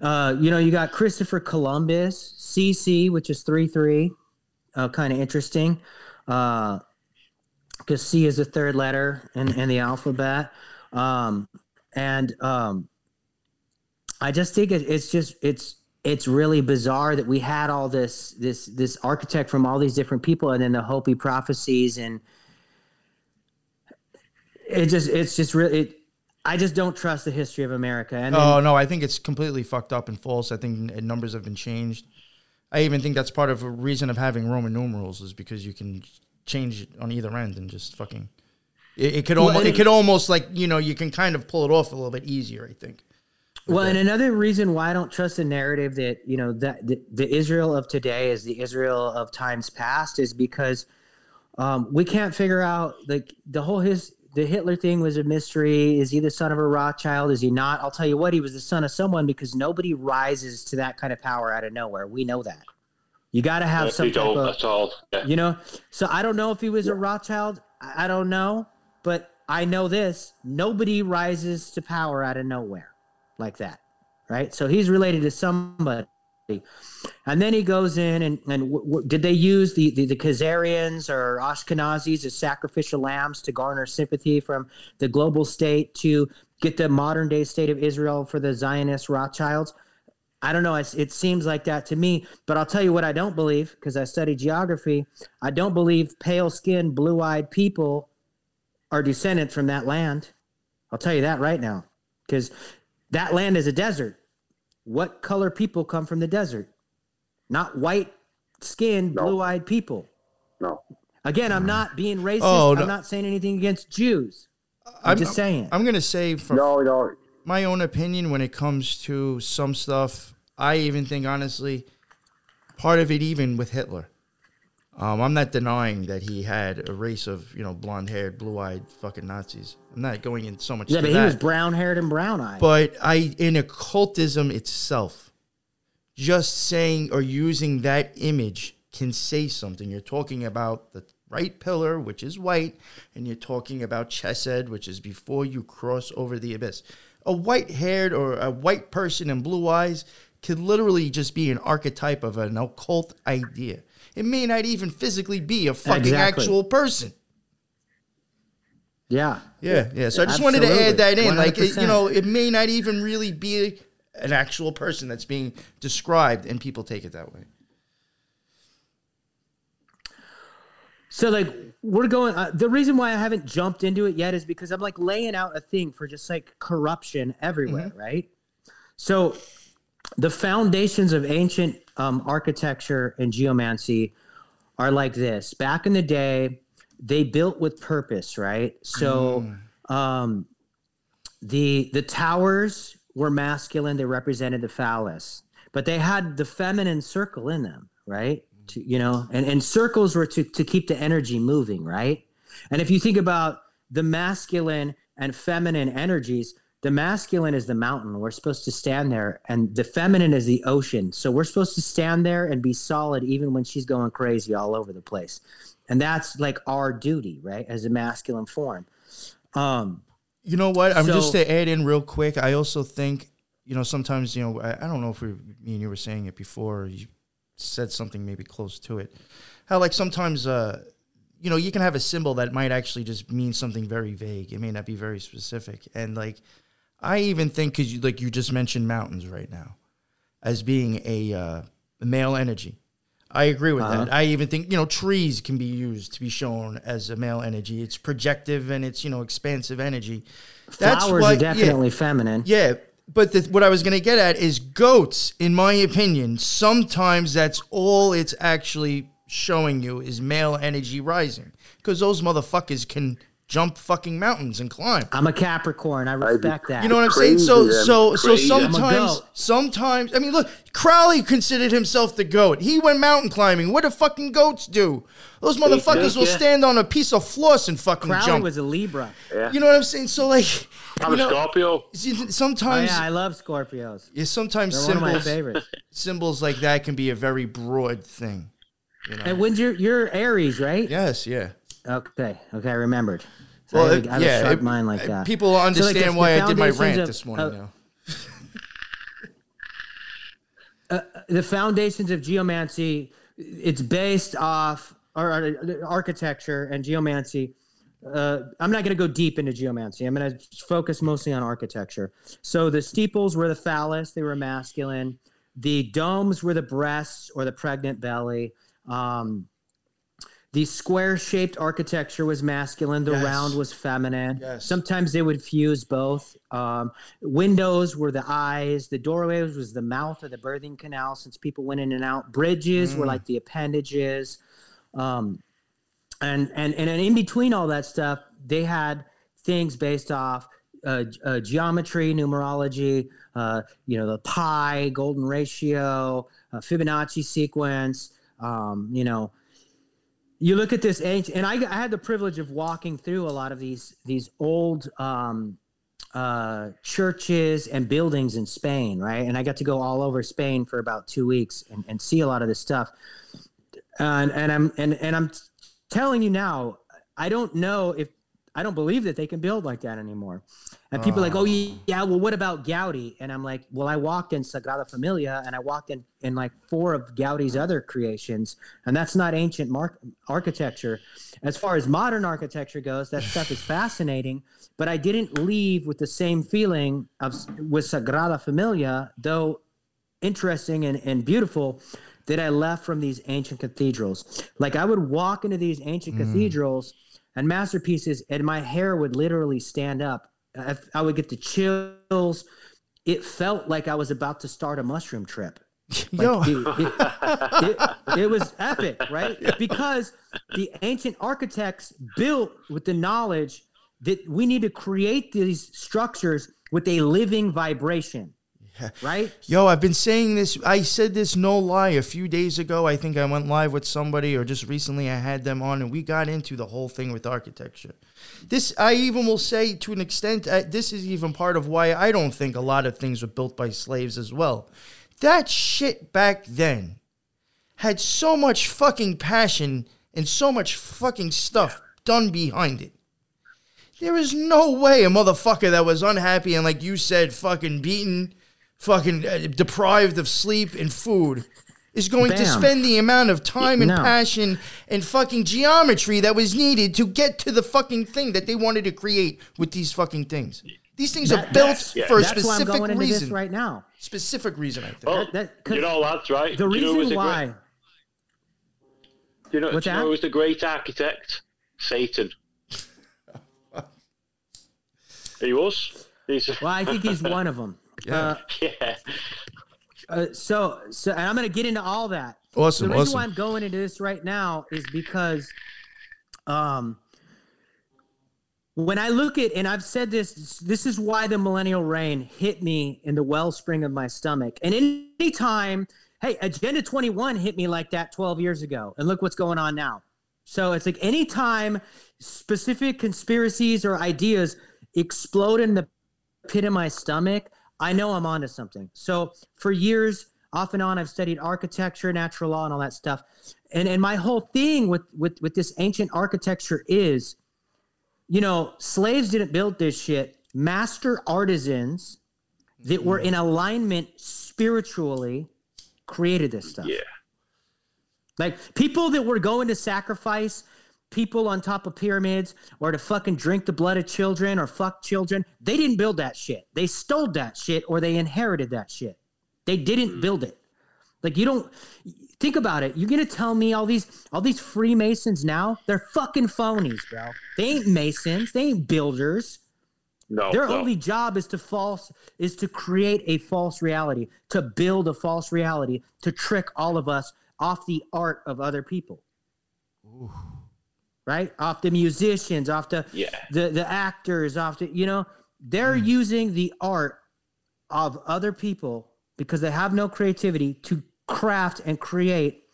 uh, you know, you got Christopher Columbus, CC, which is 3 3. Uh, kind of interesting. Because C is the third letter in, in the alphabet. Um, and um, I just think it, it's just, it's, it's really bizarre that we had all this this this architect from all these different people and then the Hopi prophecies and it just it's just really it, I just don't trust the history of America and then- Oh no, I think it's completely fucked up and false. I think numbers have been changed. I even think that's part of a reason of having Roman numerals is because you can change it on either end and just fucking. It, it could Well, almost it it- could almost like you know you can kind of pull it off a little bit easier. I think. Well, and another reason why I don't trust the narrative that you know that the, the Israel of today is the Israel of times past is because um, we can't figure out like the whole his the Hitler thing was a mystery. Is he the son of a Rothschild? Is he not? I'll tell you what, he was the son of someone because nobody rises to that kind of power out of nowhere. We know that. You got to have some you type don't of at all. Yeah. you know so i don't know if he was a rothschild i I don't know but i know this nobody rises to power out of nowhere like that right so he's related to somebody And then he goes in and, and w- w- did they use the, the, the Khazarians or Ashkenazis as sacrificial lambs to garner sympathy from the global state to get the modern day state of Israel for the Zionist Rothschilds? I don't know. It, seems like that to me. But I'll tell you what I don't believe because I study geography. I don't believe pale skinned, blue eyed people are descended from that land. I'll tell you that right now because that land is a desert. What color people come from the desert? Not white skinned, No. blue eyed people. No. Again, I'm not being racist. Oh, no. I'm not saying anything against Jews. I'm, just saying. I'm gonna say from No, no. my own opinion when it comes to some stuff. I even think honestly, part of it even with Hitler. Um, I'm not denying that he had a race of you know blonde-haired, blue-eyed fucking Nazis. I'm not going in so much. yeah, to but he that. was brown haired and brown eyed. But I, in occultism itself, just saying or using that image can say something. You're talking about the right pillar, which is white, and you're talking about chesed, which is before you cross over the abyss. A white haired or a white person and blue eyes could literally just be an archetype of an occult idea. It may not even physically be a fucking Exactly. actual person. yeah. Yeah, yeah. So I just wanted to add that in. Like, it, you know, it may not even really be an actual person that's being described, and people take it that way. So like we're going. Uh, the reason why I haven't jumped into it yet is because I'm like laying out a thing for just like corruption everywhere, Mm-hmm. right? So the foundations of ancient um, architecture and geomancy are like this. Back in the day, they built with purpose, right? So Mm. um, the the towers were masculine; they represented the phallus, but they had the feminine circle in them, right? To, you know, and and circles were to to keep the energy moving, right? And if you think about the masculine and feminine energies, the masculine is the mountain. We're supposed to stand there, and the feminine is the ocean. So we're supposed to stand there and be solid, even when she's going crazy all over the place. And that's like our duty, right, as a masculine form. Um, You know what? I'm just to add in real quick. I also think, you know, sometimes, you know, I, I don't know if we, me and you were saying it before. Or you said something maybe close to it. How like sometimes, uh, you know, you can have a symbol that might actually just mean something very vague. It may not be very specific. And like, I even think because you like you just mentioned mountains right now as being a uh, male energy. I agree with Uh-huh. that. I even think you know trees can be used to be shown as a male energy. It's projective and it's you know expansive energy. flowers why- are definitely feminine. yeah. yeah. But the, what I was going to get at is goats. In my opinion, sometimes that's all it's actually showing you is male energy rising because those motherfuckers can jump fucking mountains and climb. I'm a Capricorn. I respect that. You know what I'm Crazy, saying? So man. so so Crazy. I'm sometimes sometimes I mean look, Crowley considered himself the goat. He went mountain climbing. What do fucking goats do? Those motherfuckers will yeah. stand on a piece of floss and fucking Crowley jump. was a Libra. Yeah. you know what I'm saying? So like I'm you a Scorpio. see, Oh, sometimes yeah, I love Scorpios. yeah, sometimes They're one of my symbols favorites. symbols like that can be a very broad thing. You know? And when's your you're Aries, right? yes, yeah. Okay, okay, I remembered. So Well, I have, it- I have yeah, a sharp it- mind like uh, that. People So, like, understand why I did my rant of- this morning of- now. the foundations of geomancy it's based off or, or architecture and geomancy. Uh, i'm not going to go deep into geomancy. I'm going to focus mostly on architecture. So the steeples were the phallus they were masculine. The domes were the breasts or the pregnant belly. Um, the square shaped architecture was masculine the Yes. round was feminine. Yes. sometimes they would fuse both. Um, windows were the eyes the doorways was the mouth of the birthing canal since people went in and out. Bridges were like the appendages. Um, and, and and in between all that stuff they had things based off uh, uh, geometry numerology uh, you know the pi golden ratio uh, fibonacci sequence um, you know you look at this ancient and I, I had the privilege of walking through a lot of these these old um, uh, churches and buildings in Spain, right? And I got to go all over Spain for about two weeks and, and see a lot of this stuff. And and I'm and and I'm telling you now, I don't know if I don't believe that they can build like that anymore. And people are like, oh, oh yeah, well, what about Gaudi? And I'm like, well, I walked in Sagrada Familia and I walked in in like four of Gaudi's other creations, and that's not ancient mar- architecture. As far as modern architecture goes, that stuff is fascinating, but I didn't leave with the same feeling of with Sagrada Familia, though interesting and, and beautiful that I left from these ancient cathedrals. Like I would walk into these ancient hmm. cathedrals and masterpieces, and my hair would literally stand up. I, I would get the chills. It felt like I was about to start a mushroom trip. Like, Yo. dude, it, it- it was epic, right? Because the ancient architects built with the knowledge that we need to create these structures with a living vibration, right? Yo, I've been saying this. I said this no lie a few days ago. I think I went live with somebody, or just recently I had them on, and we got into the whole thing with architecture. This, I even will say to an extent, uh, this is even part of why I don't think a lot of things were built by slaves as well. That shit back then had so much fucking passion and so much fucking stuff done behind it. There is no way a motherfucker that was unhappy and, like you said, fucking beaten, fucking uh, deprived of sleep and food is going to spend the amount of time and No. passion and fucking geometry that was needed to get to the fucking thing that they wanted to create with these fucking things. These things are built that's- yeah. for a That's why I'm specific going into reason. this right now. Specific reason, I think. Oh, that- 'cause you know, lads, right? The Do you know was reason why. Great, you know, What's do you know that? who was the great architect? Satan. he was. He's, Well, I think he's one of them. Yeah. Uh, yeah. uh, so, so, and I'm going to get into all that. Awesome, the reason awesome. why I'm going into this right now is because, um, when I look at, and I've said this, this is why the millennial reign hit me in the wellspring of my stomach. And anytime, hey, Agenda 21 hit me like that 12 years ago, and look what's going on now. So it's like anytime specific conspiracies or ideas explode in the pit of my stomach, I know I'm onto something. So for years, off and on, I've studied architecture, natural law, and all that stuff. And and my whole thing with with with this ancient architecture is, you know, slaves didn't build this shit. Master artisans that were in alignment spiritually created this stuff. Yeah. Like people that were going to sacrifice people on top of pyramids or to fucking drink the blood of children or fuck children, they didn't build that shit. They stole that shit or they inherited that shit. They didn't mm. build it. Like you don't think about it. You're gonna tell me all these all these Freemasons now? They're fucking phonies, bro. They ain't masons. They ain't builders. No. Their no. only job is to false is to create a false reality, to build a false reality, to trick all of us off the art of other people. Right? Off the musicians, off the Yeah. the, the actors, off the you know, they're hmm. using the art of other people because they have no creativity to craft and create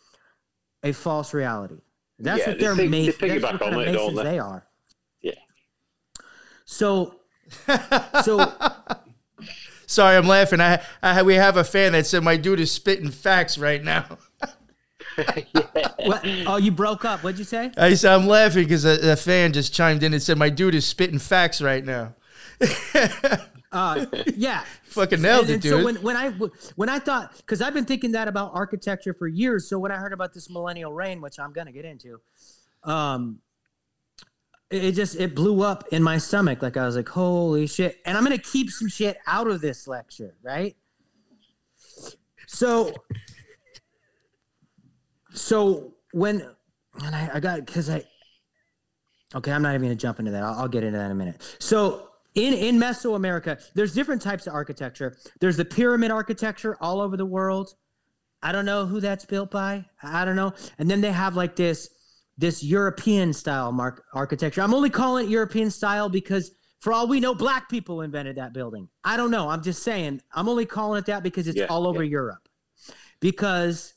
a false reality. That's Yeah, what they they're pig- they made. That's piggyback what kind of it, don't masons they? they are. Yeah. So so Sorry, I'm laughing. I, I we have a fan that said my dude is spitting facts right now. What? Oh, you broke up. What'd you say? I said I'm laughing because a, a fan just chimed in and said my dude is spitting facts right now. Uh, yeah. Fucking nailed And, it, and dude. so when, when I when I thought because I've been thinking that about architecture for years. So when I heard about this millennial reign, which I'm gonna get into, um, it, it just it blew up in my stomach. Like I was like, holy shit! And I'm gonna keep some shit out of this lecture, right? So, so when and I, I got because I Okay, I'm not even to jump into that. I'll, I'll get into that in a minute. So, in in Mesoamerica, there's different types of architecture. There's the pyramid architecture all over the world. I don't know who that's built by. I don't know. And then they have like this this European style mark architecture. I'm only calling it European style because for all we know, black people invented that building. I don't know. I'm just saying. I'm only calling it that because it's Yeah, all over Europe. Because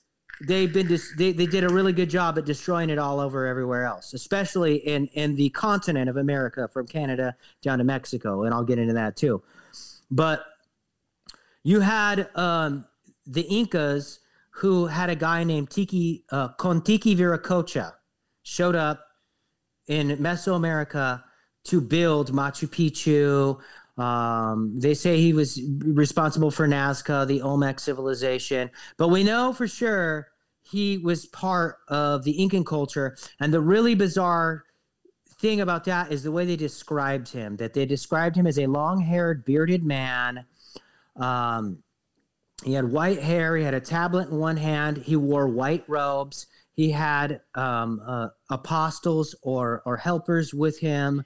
they've been dis- they, they did a really good job at destroying it all over everywhere else especially in in the continent of america from canada down to mexico and i'll get into that too but you had um, the incas who had a guy named tiki uh, kontiki viracocha showed up in mesoamerica to build Machu Picchu. Um, they say he was responsible for Nazca, the Olmec civilization, but we know for sure he was part of the Incan culture. And the really bizarre thing about that is the way they described him. That they described him as a long-haired, bearded man. Um, he had white hair. He had a tablet in one hand. He wore white robes. He had um, uh, apostles or or helpers with him.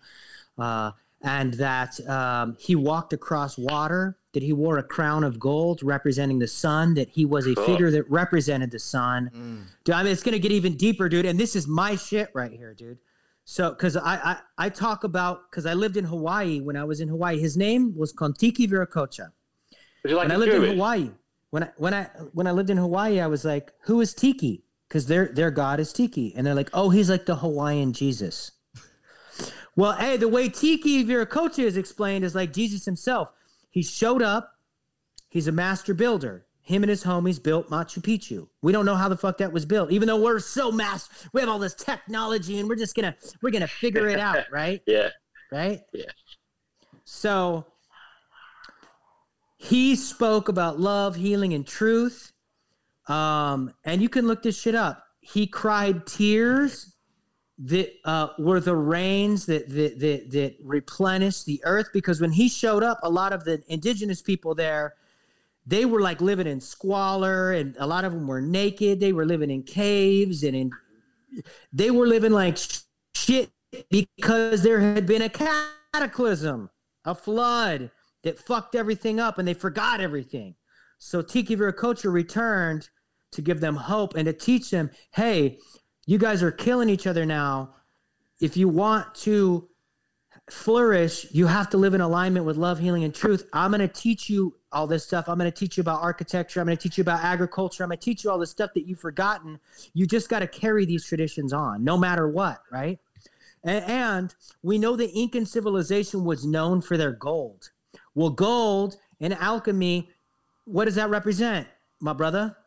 Uh, and that um, he walked across water, that he wore a crown of gold representing the sun, that he was a Cool. figure that represented the sun. Mm. Dude, I mean, it's gonna get even deeper, dude. And this is my shit right here, dude. So, because I, I I talk about because I lived in Hawaii when I was in Hawaii. His name was Kontiki Viracocha. Like When I lived in Hawaii, when I when I when I lived in Hawaii, I was like, "Who is Tiki?" Because their their god is Tiki, and they're like, "Oh, he's like the Hawaiian Jesus." well, hey, the way Tiki Viracocha is explained is like Jesus himself. He showed up. He's a master builder. Him and his homies built Machu Picchu. We don't know how the fuck that was built, even though we're so mass. We have all this technology, and we're just gonna we're gonna figure it out, right? Yeah. right? Yeah. So he spoke about love, healing, and truth. Um, and you can look this shit up. He cried tears that uh, were the rains that, that that that replenished the earth. Because when he showed up, a lot of the indigenous people there, they were like living in squalor, and a lot of them were naked. They were living in caves and in they were living like shit because there had been a cataclysm, a flood that fucked everything up and they forgot everything. So Tiki Viracocha returned to give them hope and to teach them, hey, you guys are killing each other now. If you want to flourish, you have to live in alignment with love, healing, and truth. I'm going to teach you all this stuff. I'm going to teach you about architecture. I'm going to teach you about agriculture. I'm going to teach you all this stuff that you've forgotten. You just got to carry these traditions on, no matter what, right? And, and we know the Incan civilization was known for their gold. Well, gold and alchemy, what does that represent, my brother?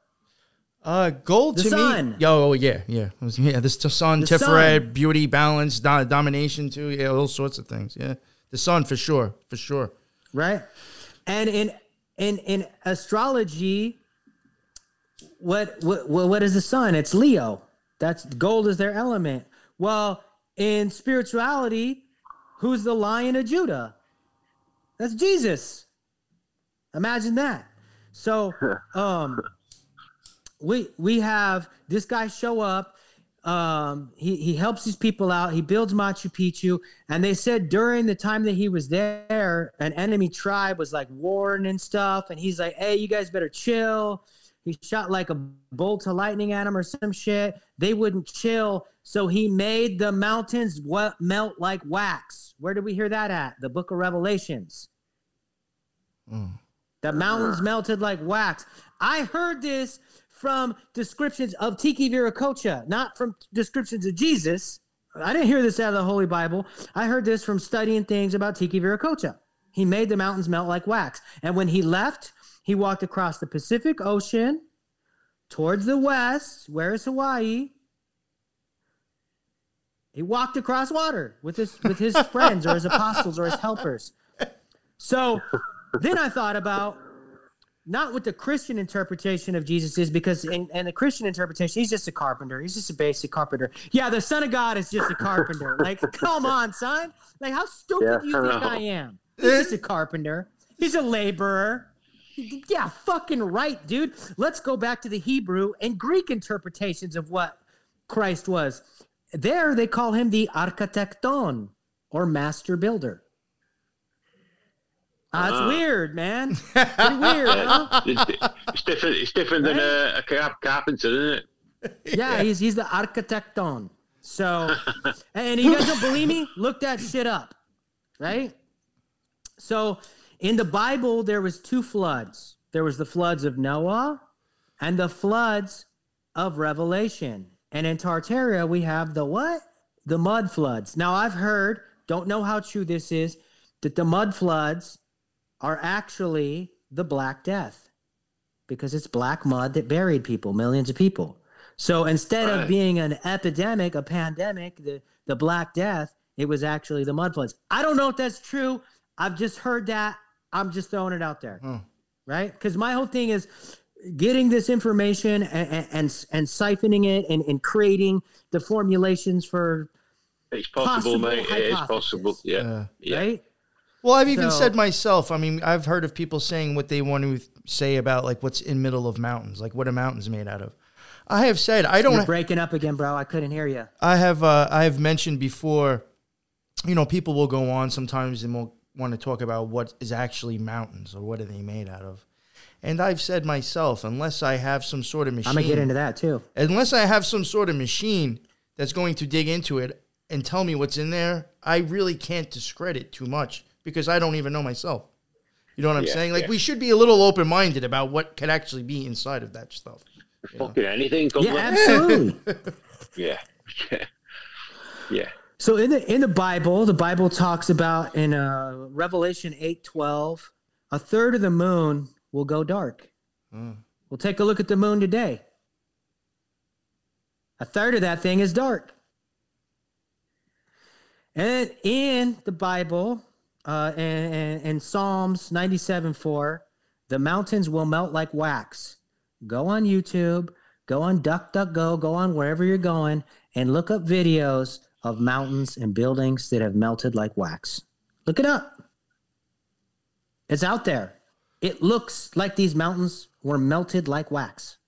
Uh, gold The to sun. me. Yo, oh, yeah, yeah, was- yeah. This the sun, The Tiferet, sun. beauty, balance, do- domination too. Yeah, all sorts of things. Yeah, the sun for sure, for sure. right? And in in in astrology, what what what is the sun? It's Leo. That's gold is their element. Well, in spirituality, who's the Lion of Judah? That's Jesus. Imagine that. So, um, we we have this guy show up. Um, he he helps these people out. He builds Machu Picchu, and they said during the time that he was there, an enemy tribe was like warring and stuff, and he's like, "Hey, you guys better chill." He shot like a bolt of lightning at him or some shit. They wouldn't chill, so he made the mountains melt like wax. Where did we hear that at? The Book of Revelations. The mountains melted like wax. I heard this from descriptions of Tiki Viracocha, not from descriptions of Jesus. I didn't hear this out of the Holy Bible. I heard this from studying things about Tiki Viracocha. He made the mountains melt like wax. And when he left, he walked across the Pacific Ocean towards the west. Where is Hawaii? He walked across water with his with his friends or his apostles or his helpers. So then I thought about not what the Christian interpretation of Jesus is, because in, in the Christian interpretation, he's just a carpenter. He's just a basic carpenter. Yeah, the Son of God is just a carpenter. like, come on, son. Like, how stupid Yeah, do you I think know. I am? He's just a carpenter. He's a laborer. Yeah, fucking right, dude. Let's go back to the Hebrew and Greek interpretations of what Christ was. There, they call him the architecton or master builder. Ah, it's Ah. weird, man. Pretty weird, huh? it's, different. It's different than a, a car- carpenter, isn't it? Yeah, he's he's the architecton. So, and you guys don't believe me? Look that shit up, right? So, in the Bible, there was two floods. There was the floods of Noah, and the floods of Revelation. And in Tartaria, we have the what? The mud floods. Now, I've heard, don't know how true this is, that the mud floods are actually the Black Death because it's black mud that buried people, millions of people. So instead of being an epidemic, a pandemic, the, the Black Death, it was actually the mud floods. I don't know if that's true. I've just heard that. I'm just throwing it out there, Hmm. right? Because my whole thing is getting this information and and, and siphoning it and, and creating the formulations for It's possible, Possible mate. It is possible. Yeah. Uh, yeah. right. Well, I've even So- said myself. I mean, I've heard of people saying what they want to say about like what's in middle of mountains, like what a mountain's made out of. I have said I You're don't. breaking up again, bro. I couldn't hear you. I have. Uh, I have mentioned before. You know, people will go on sometimes and will want to talk about what is actually mountains or what are they made out of. And I've said myself, unless I have some sort of machine, I'm gonna get into that too. unless I have some sort of machine that's going to dig into it and tell me what's in there, I really can't discredit too much because I don't even know myself. You know what I'm Yeah, saying? Like yeah. we should be a little open minded about what could actually be inside of that stuff. Fucking anything. couldn't Yeah, it? absolutely. Yeah. Yeah. Yeah. So in the in the Bible, the Bible talks about in uh, Revelation eight twelve, a third of the moon will go dark. We'll take a look at the moon today. A third of that thing is dark. And in the Bible, uh, and, and, and Psalms 97 4, the mountains will melt like wax. Go on YouTube, go on DuckDuckGo, go on wherever you're going, and look up videos of mountains and buildings that have melted like wax. Look it up. It's out there. It looks like these mountains were melted like wax.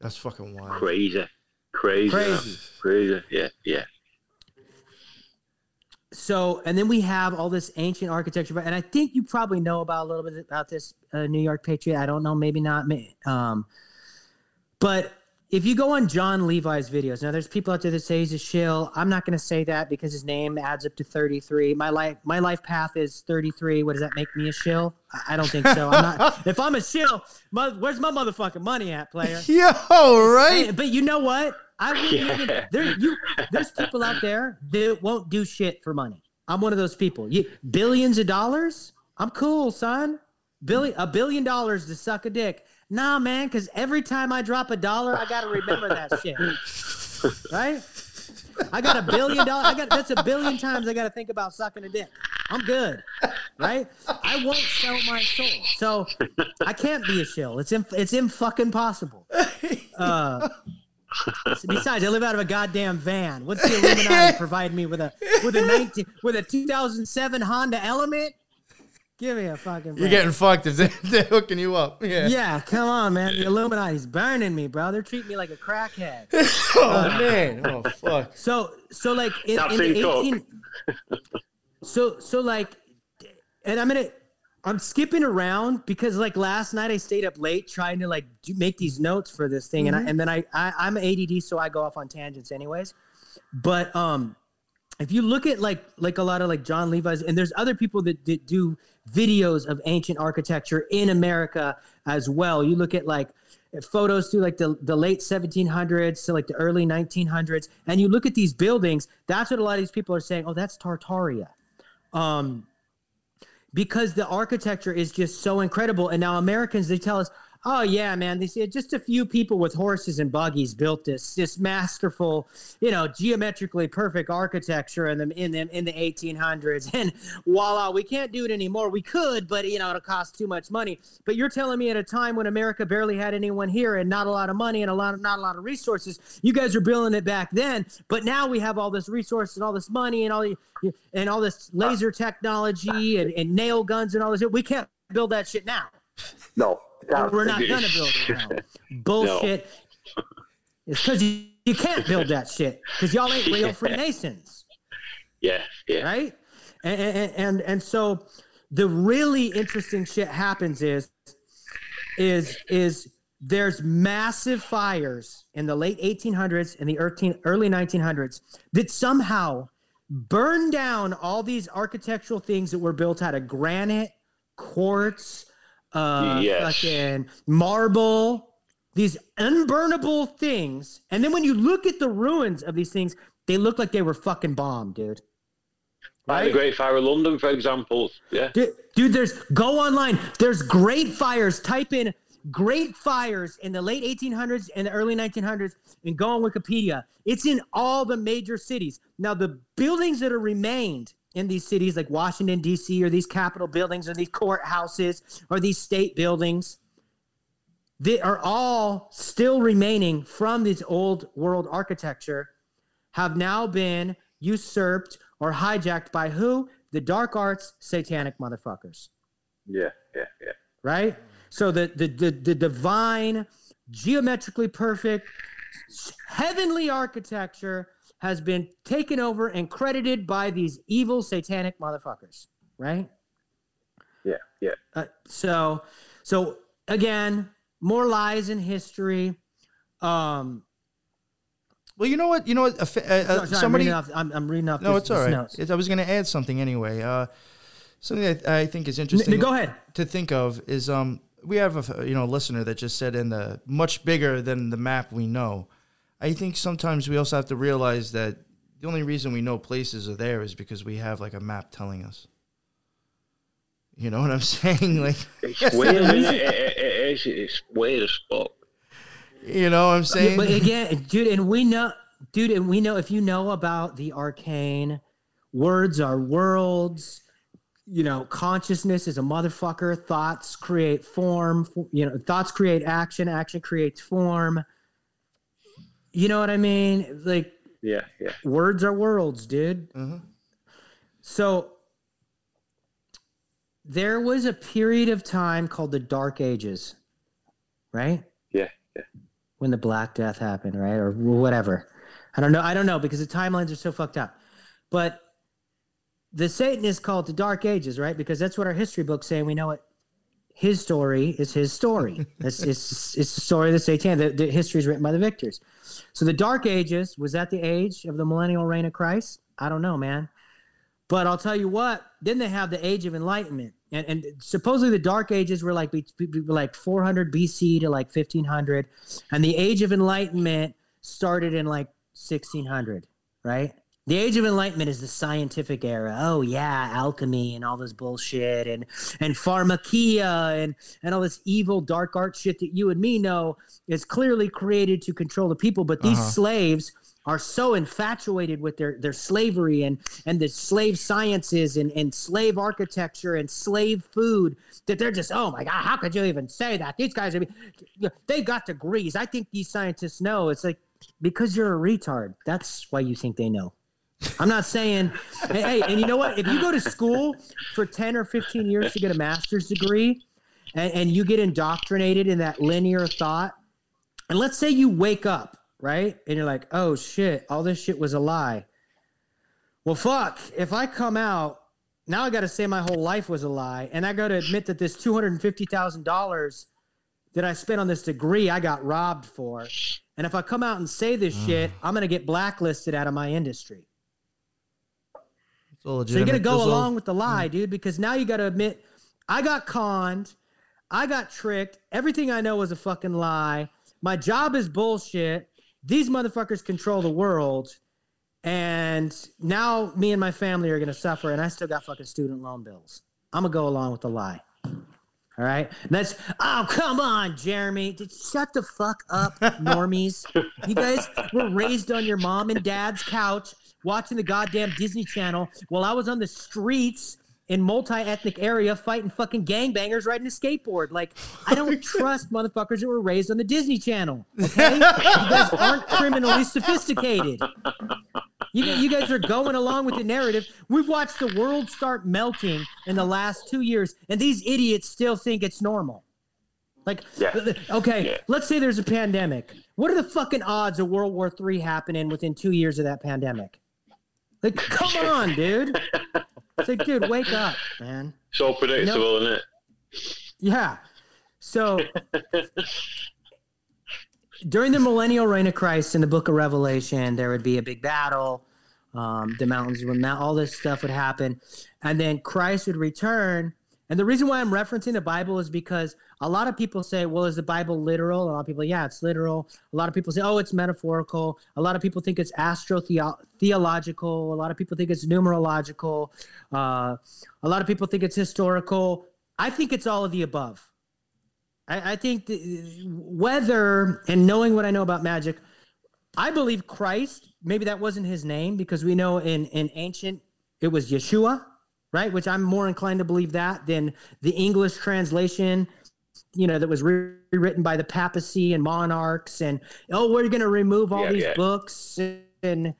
That's fucking wild. Crazy. Crazy. Crazy. Crazy. Yeah. Yeah. So and then we have all this ancient architecture and i think you probably know about a little bit about this uh, new york patriot. I don't know maybe not me um, but if you go on jon levi's videos now there's people out there that say he's a shill. I'm not going to say that because his name adds up to 33 my life my life path is 33 what does that make me a shill? I, don't think so. I'm not if i'm a shill where's my motherfucking money at player? Yo, right? But you know what? I wouldn't Yeah. even, there you there's people out there that won't do shit for money. I'm one of those people. You billions of dollars? I'm cool, son. Billion a billion dollars to suck a dick. Nah, man, because every time I drop a dollar, I gotta remember that shit. Right? I got a billion dollars. I got that's a billion times I gotta think about sucking a dick. I'm good. Right? I won't sell my soul. So I can't be a shill. It's in it's in fucking possible. Uh Besides, I live out of a goddamn van. What's the Illuminati provide me with a with a nineteen with a two thousand seven Honda Element? Give me a fucking. You're getting fucked if they- they're hooking you up. Yeah. Yeah, come on, man. The Illuminati's burning me, bro. They're treating me like a crackhead. Oh uh, man. Oh fuck. So, so like in, in the saying coke. eighteen. So, so like, and I'm gonna, I'm skipping around because like last night I stayed up late trying to like do, make these notes for this thing, and I, and then I, I I'm ADD, so I go off on tangents anyways. But um, if you look at like like a lot of like Jon Levi's, and there's other people that, that do videos of ancient architecture in America as well. You look at like photos through like the, the late 1700s to like the early 1900s, and you look at these buildings. That's what a lot of these people are saying. Oh, that's Tartaria, um, because the architecture is just so incredible. And now Americans they tell us. Oh yeah, man. They say just a few people with horses and buggies built this this masterful, you know, geometrically perfect architecture in the in them in the 1800s. And voila, we can't do it anymore. We could, but you know, it'll cost too much money. But you're telling me at a time when America barely had anyone here and not a lot of money and a lot of not a lot of resources, you guys are building it back then. But now we have all this resource and all this money and all the and all this laser technology and, and nail guns and all this. We can't build that shit now. No. We're not gonna build it now. Bullshit. It's because you, you can't build that shit because y'all ain't real. Freemasons, Yeah. Yeah. right? And, and and and so the really interesting shit happens is is is there's massive fires in the late 1800s and the early early 1900s that somehow burn down all these architectural things that were built out of granite, quartz, uh, Yes. fucking marble, these unburnable things. And then when you look at the ruins of these things, they look like they were fucking bombed, dude. Like the Great Fire of London, for example. Yeah. Dude, dude, there's go online. There's great fires. Type in great fires in the late 1800s and the early 1900s and go on Wikipedia. It's in all the major cities. Now, the buildings that are remained in these cities, like Washington, D.C., or these Capitol buildings, or these courthouses, or these state buildings, they are all still remaining from this old world architecture, have now been usurped or hijacked by who? The dark arts, satanic motherfuckers. Yeah, yeah, yeah. Right? So the the the, the divine, geometrically perfect, heavenly architecture has been taken over and credited by these evil satanic motherfuckers, right? Yeah, yeah. Uh, so, so again, more lies in history. Um, Well, you know what? You know what? Uh, uh, sorry, sorry, somebody. I'm reading off. I'm, I'm reading off no, this- it's all right. this notes. I was going to add something anyway. Uh, something that I think is interesting. N- go ahead. To think of is um we have a you know listener that just said in the much bigger than the map we know. I think sometimes we also have to realize that the only reason we know places are there is because we have like a map telling us. You know what I'm saying? Like, It's weird, isn't it? It, it, it is. It's weird as fuck. you know what I'm saying? But again, dude, and we know, dude, and we know if you know about the arcane, words are worlds. You know, consciousness is a motherfucker. Thoughts create form. You know, thoughts create action. Action creates form. You know what I mean? Like Yeah, yeah. words are worlds, dude. Mhm. So there was a period of time called the Dark Ages, right? Yeah, yeah. When the Black Death happened, right? Or whatever. I don't know. I don't know because the timelines are so fucked up. But the Satanists call it the Dark Ages, right? Because that's what our history books say. And we know it. His story is his story. it's, it's, it's the story of the Satan. The, the history is written by the victors. So the Dark Ages was that the age of the millennial reign of Christ? I don't know, man. But I'll tell you what. Then they have the Age of Enlightenment, and, and supposedly the Dark Ages were like like 400 BC to like 1500, and the Age of Enlightenment started in like 1600, right? The Age of Enlightenment is the scientific era. Oh yeah, alchemy and all this bullshit, and and pharmakeia and and all this evil dark art shit that you and me know is clearly created to control the people. But these Uh-huh. slaves are so infatuated with their their slavery and and the slave sciences and and slave architecture and slave food that they're just oh my god how could you even say that these guys are they got degrees i think these scientists know it's like because you're a retard that's why you think they know i'm not saying hey, hey and you know what if you go to school for 10 or 15 years to get a master's degree and, and you get indoctrinated in that linear thought and let's say you wake up, right? And you're like, oh shit, all this shit was a lie. Well, fuck, if I come out, now I got to say my whole life was a lie. And I got to admit that this $250,000 that I spent on this degree, I got robbed for. And if I come out and say this mm. shit, I'm going to get blacklisted out of my industry. So you're gonna go along with the lie, mm. dude, because now you got to admit, I got conned, I got tricked. Everything I know was a fucking lie. My job is bullshit. These motherfuckers control the world, and now me and my family are gonna suffer, and I still got fucking student loan bills. I'm gonna go along with the lie. All right, and that's oh come on, Jeremy, Just shut the fuck up, normies. You guys were raised on your mom and dad's couch watching the goddamn Disney Channel while I was on the streets in multi-ethnic area fighting fucking gangbangers riding a skateboard. Like I don't trust motherfuckers that were raised on the Disney Channel. Okay, you guys aren't criminally sophisticated. You, you guys are going along with the narrative. We've watched the world start melting in the last two years, and these idiots still think it's normal. Like, Yeah. okay, Yeah. let's say there's a pandemic. What are the fucking odds of World War III happening within two years of that pandemic? Like, come on, dude. It's like, dude, wake up, man. So predictable, isn't it? Yeah. So during the millennial reign of Christ in the book of Revelation, there would be a big battle. Um, the mountains would melt, all this stuff would happen. And then Christ would return. And the reason why I'm referencing the Bible is because a lot of people say, well, is the Bible literal? A lot of people, yeah, it's literal. A lot of people say, oh, it's metaphorical. A lot of people think it's astro theological. A lot of people think it's numerological. Uh, a lot of people think it's historical. I think it's all of the above. I, I think the, whether and knowing what I know about magic, I believe Christ. Maybe that wasn't his name because we know in in ancient it was Yeshua, right? Which I'm more inclined to believe that than the English translation. You know that was rewritten by the papacy and monarchs, and oh, we're going to remove all Yeah, these yeah. books and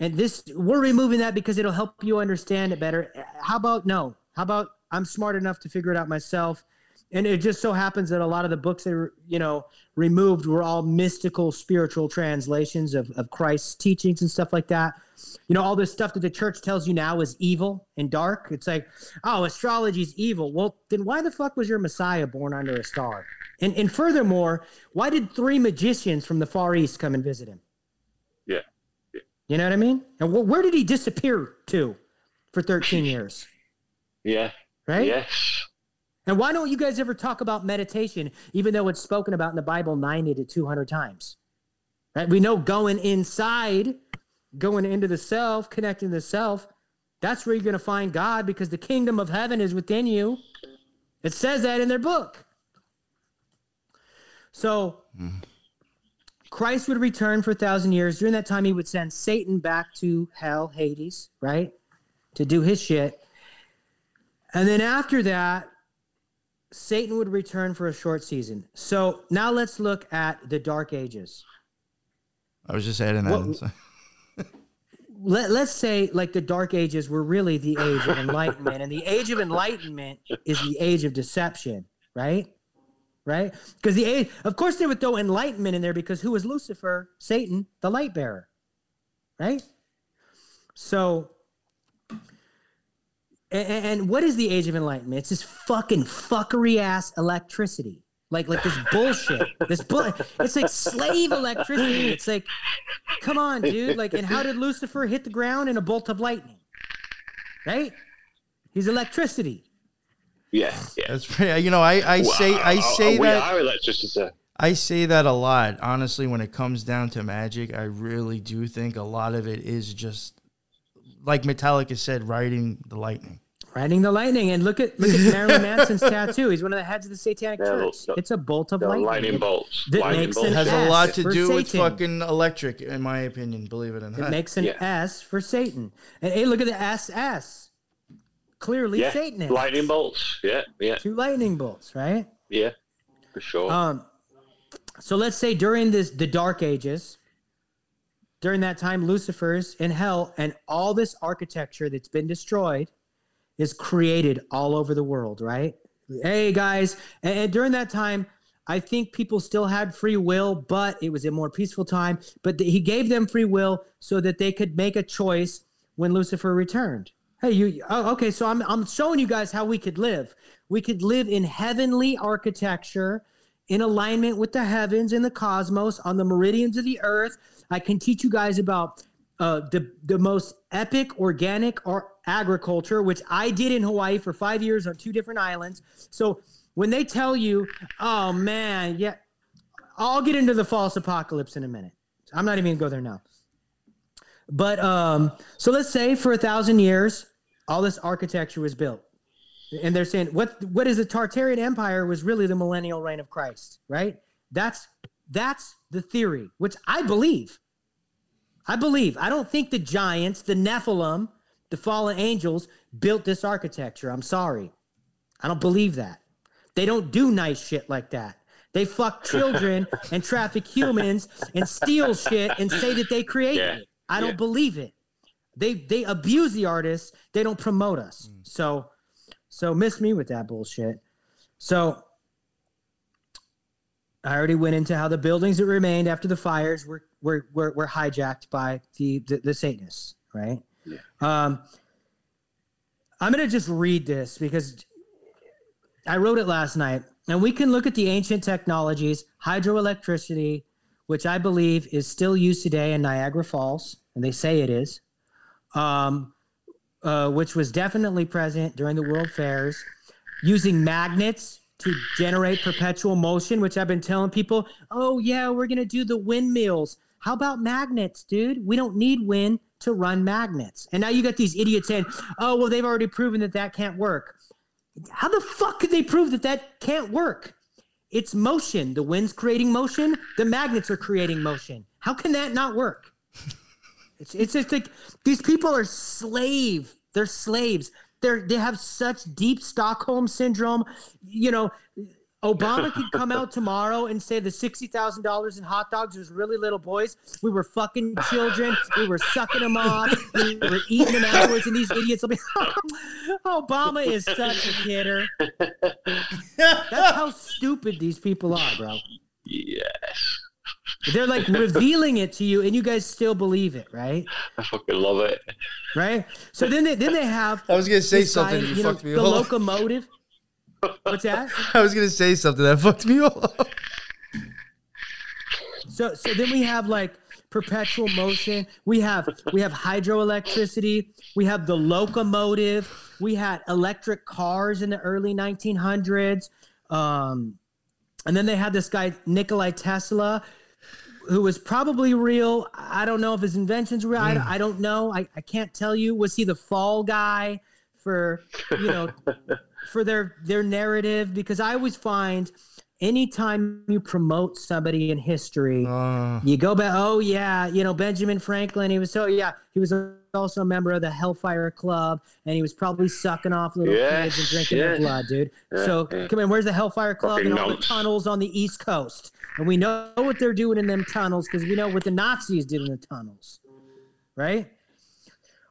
and this we're removing that because it'll help you understand it better. How about no? How about I'm smart enough to figure it out myself? And it just so happens that a lot of the books that were, you know, removed were all mystical, spiritual translations of, of Christ's teachings and stuff like that. You know, all this stuff that the church tells you now is evil and dark. It's like, oh, astrology's evil. Well, then why the fuck was your Messiah born under a star? And and furthermore, why did three magicians from the Far East come and visit him? Yeah. You know what I mean? And wh- where did he disappear to for 13 years? Yeah. Right? Yes. And why don't you guys ever talk about meditation, even though it's spoken about in the Bible 90 to 200 times? Right? We know going inside, going into the self, connecting the self, that's where you're going to find God because the kingdom of heaven is within you. It says that in their book. So Christ would return for a thousand years. During that time, he would send Satan back to hell, Hades, right? To do his shit. And then after that, Satan would return for a short season. So now let's look at the Dark Ages. I was just adding that. What- Let, let's say, like, the Dark Ages were really the age of enlightenment, and the age of enlightenment is the age of deception, right? Right? Because the age, of course, they would throw enlightenment in there because who was Lucifer? Satan, the light bearer, right? So, and, and what is the age of enlightenment? It's this fucking fuckery ass electricity. Like, like this bullshit. This bull. It's like slave electricity. It's like, come on, dude. Like, and how did Lucifer hit the ground in a bolt of lightning? Right? He's electricity. Yeah. Yeah. That's pretty, you know, I, I say I Wow, say we that are electricity. I say that a lot. Honestly, when it comes down to magic, I really do think a lot of it is just like Metallica said, riding the lightning. Riding the lightning. And look at look at Marilyn Manson's tattoo. He's one of the heads of the Satanic Yeah, Church. the- It's a bolt of lightning. lightning bolts. that lightning makes bolts. An has S a lot to for do with fucking electric, in my opinion. Believe it or not, It makes an Yeah. S for Satan. And hey, look at the SS. Clearly yeah. Satan. Lightning bolts. Yeah. Yeah. Two lightning bolts, right? Yeah. For sure. Um, so let's say during this the Dark Ages, during that time, Lucifer's in hell, and all this architecture that's been destroyed is created all over the world, right? Hey guys, and, and during that time, I think people still had free will, but it was a more peaceful time. But th- he gave them free will so that they could make a choice when Lucifer returned. Hey, you oh, okay? So I'm I'm showing you guys how we could live. We could live in heavenly architecture, in alignment with the heavens and the cosmos on the meridians of the earth. I can teach you guys about uh, the the most epic organic or agriculture, which I did in Hawaii for five years on two different islands. So when they tell you, "Oh man, yeah," I'll get into the false apocalypse in a minute. I'm not even gonna go there now. But um, so let's say for a thousand years, all this architecture was built, and they're saying what what is the Tartarian Empire was really the millennial reign of Christ, right? That's that's the theory, which I believe. I believe. I don't think the giants, the Nephilim, the fallen angels built this architecture. I'm sorry. I don't believe that. They don't do nice shit like that. They fuck children and traffic humans and steal shit and say that they created Yeah, it. I don't yeah. believe it. They they abuse the artists. They don't promote us. Mm. So so miss me with that bullshit. So I already went into how the buildings that remained after the fires were were were, were hijacked by the, the the Satanists, right? Um, I'm gonna just read this because I wrote it last night, and we can look at the ancient technologies, hydroelectricity, which I believe is still used today in Niagara Falls, and they say it is, um, uh, which was definitely present during the World Fairs, using magnets to generate perpetual motion, which I've been telling people, oh, yeah, we're going to do the windmills. How about magnets, dude? We don't need wind to run magnets. And now you got these idiots saying, oh, well, they've already proven that that can't work. How the fuck could they prove that that can't work? it's motion. The wind's creating motion. The magnets are creating motion. How can that not work? It's it's just like these people are slave. They're slaves. They're they have such deep Stockholm syndrome. You know, Obama could come out tomorrow and say the sixty thousand dollars in hot dogs was really little boys. We were fucking children. We were sucking them off. We were eating them afterwards, and these idiots will be. Obama is such a kidder. That's how stupid these people are, bro. Yes. They're like revealing it to you, and you guys still believe it, right? I fucking love it. Right. So then they then they have. I was gonna say this guy, something. You, you know, fucked me the up. locomotive. What's that? I was gonna say something that fucked me up. So so then we have like perpetual motion. We have we have hydroelectricity. We have the locomotive. We had electric cars in the early 1900s. Um, and then they had this guy Nikolai Tesla, who was probably real. I don't know if his inventions were. real. I, I don't know. I, I can't tell you. Was he the fall guy for you know for their their narrative? Because I always find anytime you promote somebody in history, Uh, you go back. Oh yeah, you know Benjamin Franklin. He was so yeah. He was also a member of the Hellfire Club, and he was probably sucking off little Yes, kids and drinking their blood, dude. Yeah, so yeah. come in. Where's the Hellfire Club Fucking and all the tunnels on the East Coast? And we know what they're doing in them tunnels because we know what the Nazis did in the tunnels, right?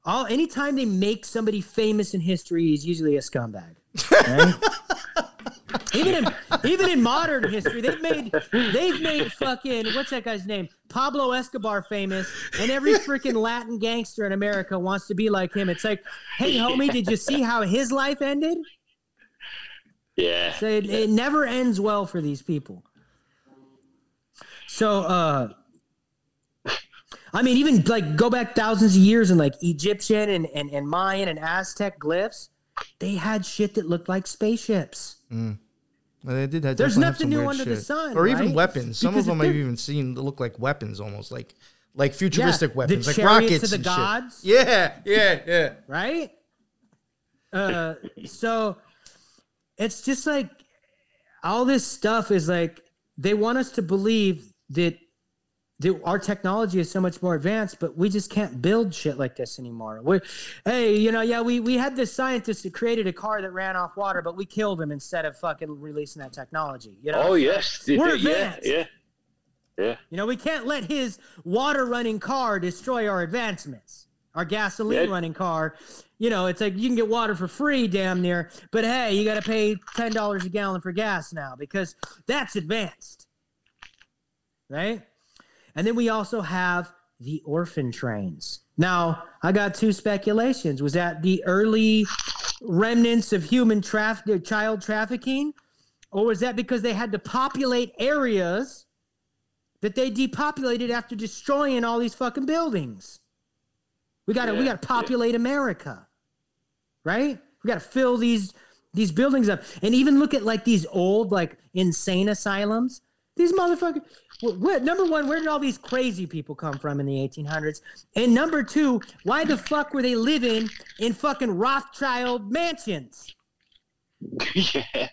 All anytime they make somebody famous in history, he's usually a scumbag. Right? even in even in modern history, they've made they've made fucking what's that guy's name? Pablo Escobar famous, and every freaking Latin gangster in America wants to be like him. It's like, hey homie, did you see how his life ended? Yeah. So it, it never ends well for these people. So uh I mean, even like go back thousands of years and like Egyptian and, and, and Mayan and Aztec glyphs, they had shit that looked like spaceships. well, they did have, There's nothing new under the sun, or even right? weapons. Some Because of them I've even seen look like weapons, almost like like futuristic the weapons, like rockets the and gods. shit. Yeah, yeah, yeah. right? Uh, so it's just like all this stuff is like they want us to believe that, that our technology is so much more advanced, but we just can't build shit like this anymore. We, hey, you know, yeah, we we had this scientist that created a car that ran off water, but we killed him instead of fucking releasing that technology. You know, Oh yes. We're did, yeah. advanced. Yeah. Yeah. you know, we can't let his water running car destroy our advancements. Our gasoline Yeah. running car, you know, it's like you can get water for free, damn near, but hey, you got to pay ten dollars a gallon for gas now because that's advanced, right? And then we also have the orphan trains. Now, I got two speculations. Was that the early remnants of human traffic, child trafficking, or was that because they had to populate areas? that they depopulated after destroying all these fucking buildings. We got to we got to populate America. Right? We got to fill these these buildings up. And even look at like these old like insane asylums. These motherfuckers what, what number 1, where did all these crazy people come from in the 1800s? And number 2, why the fuck were they living in fucking Rothschild mansions? yeah.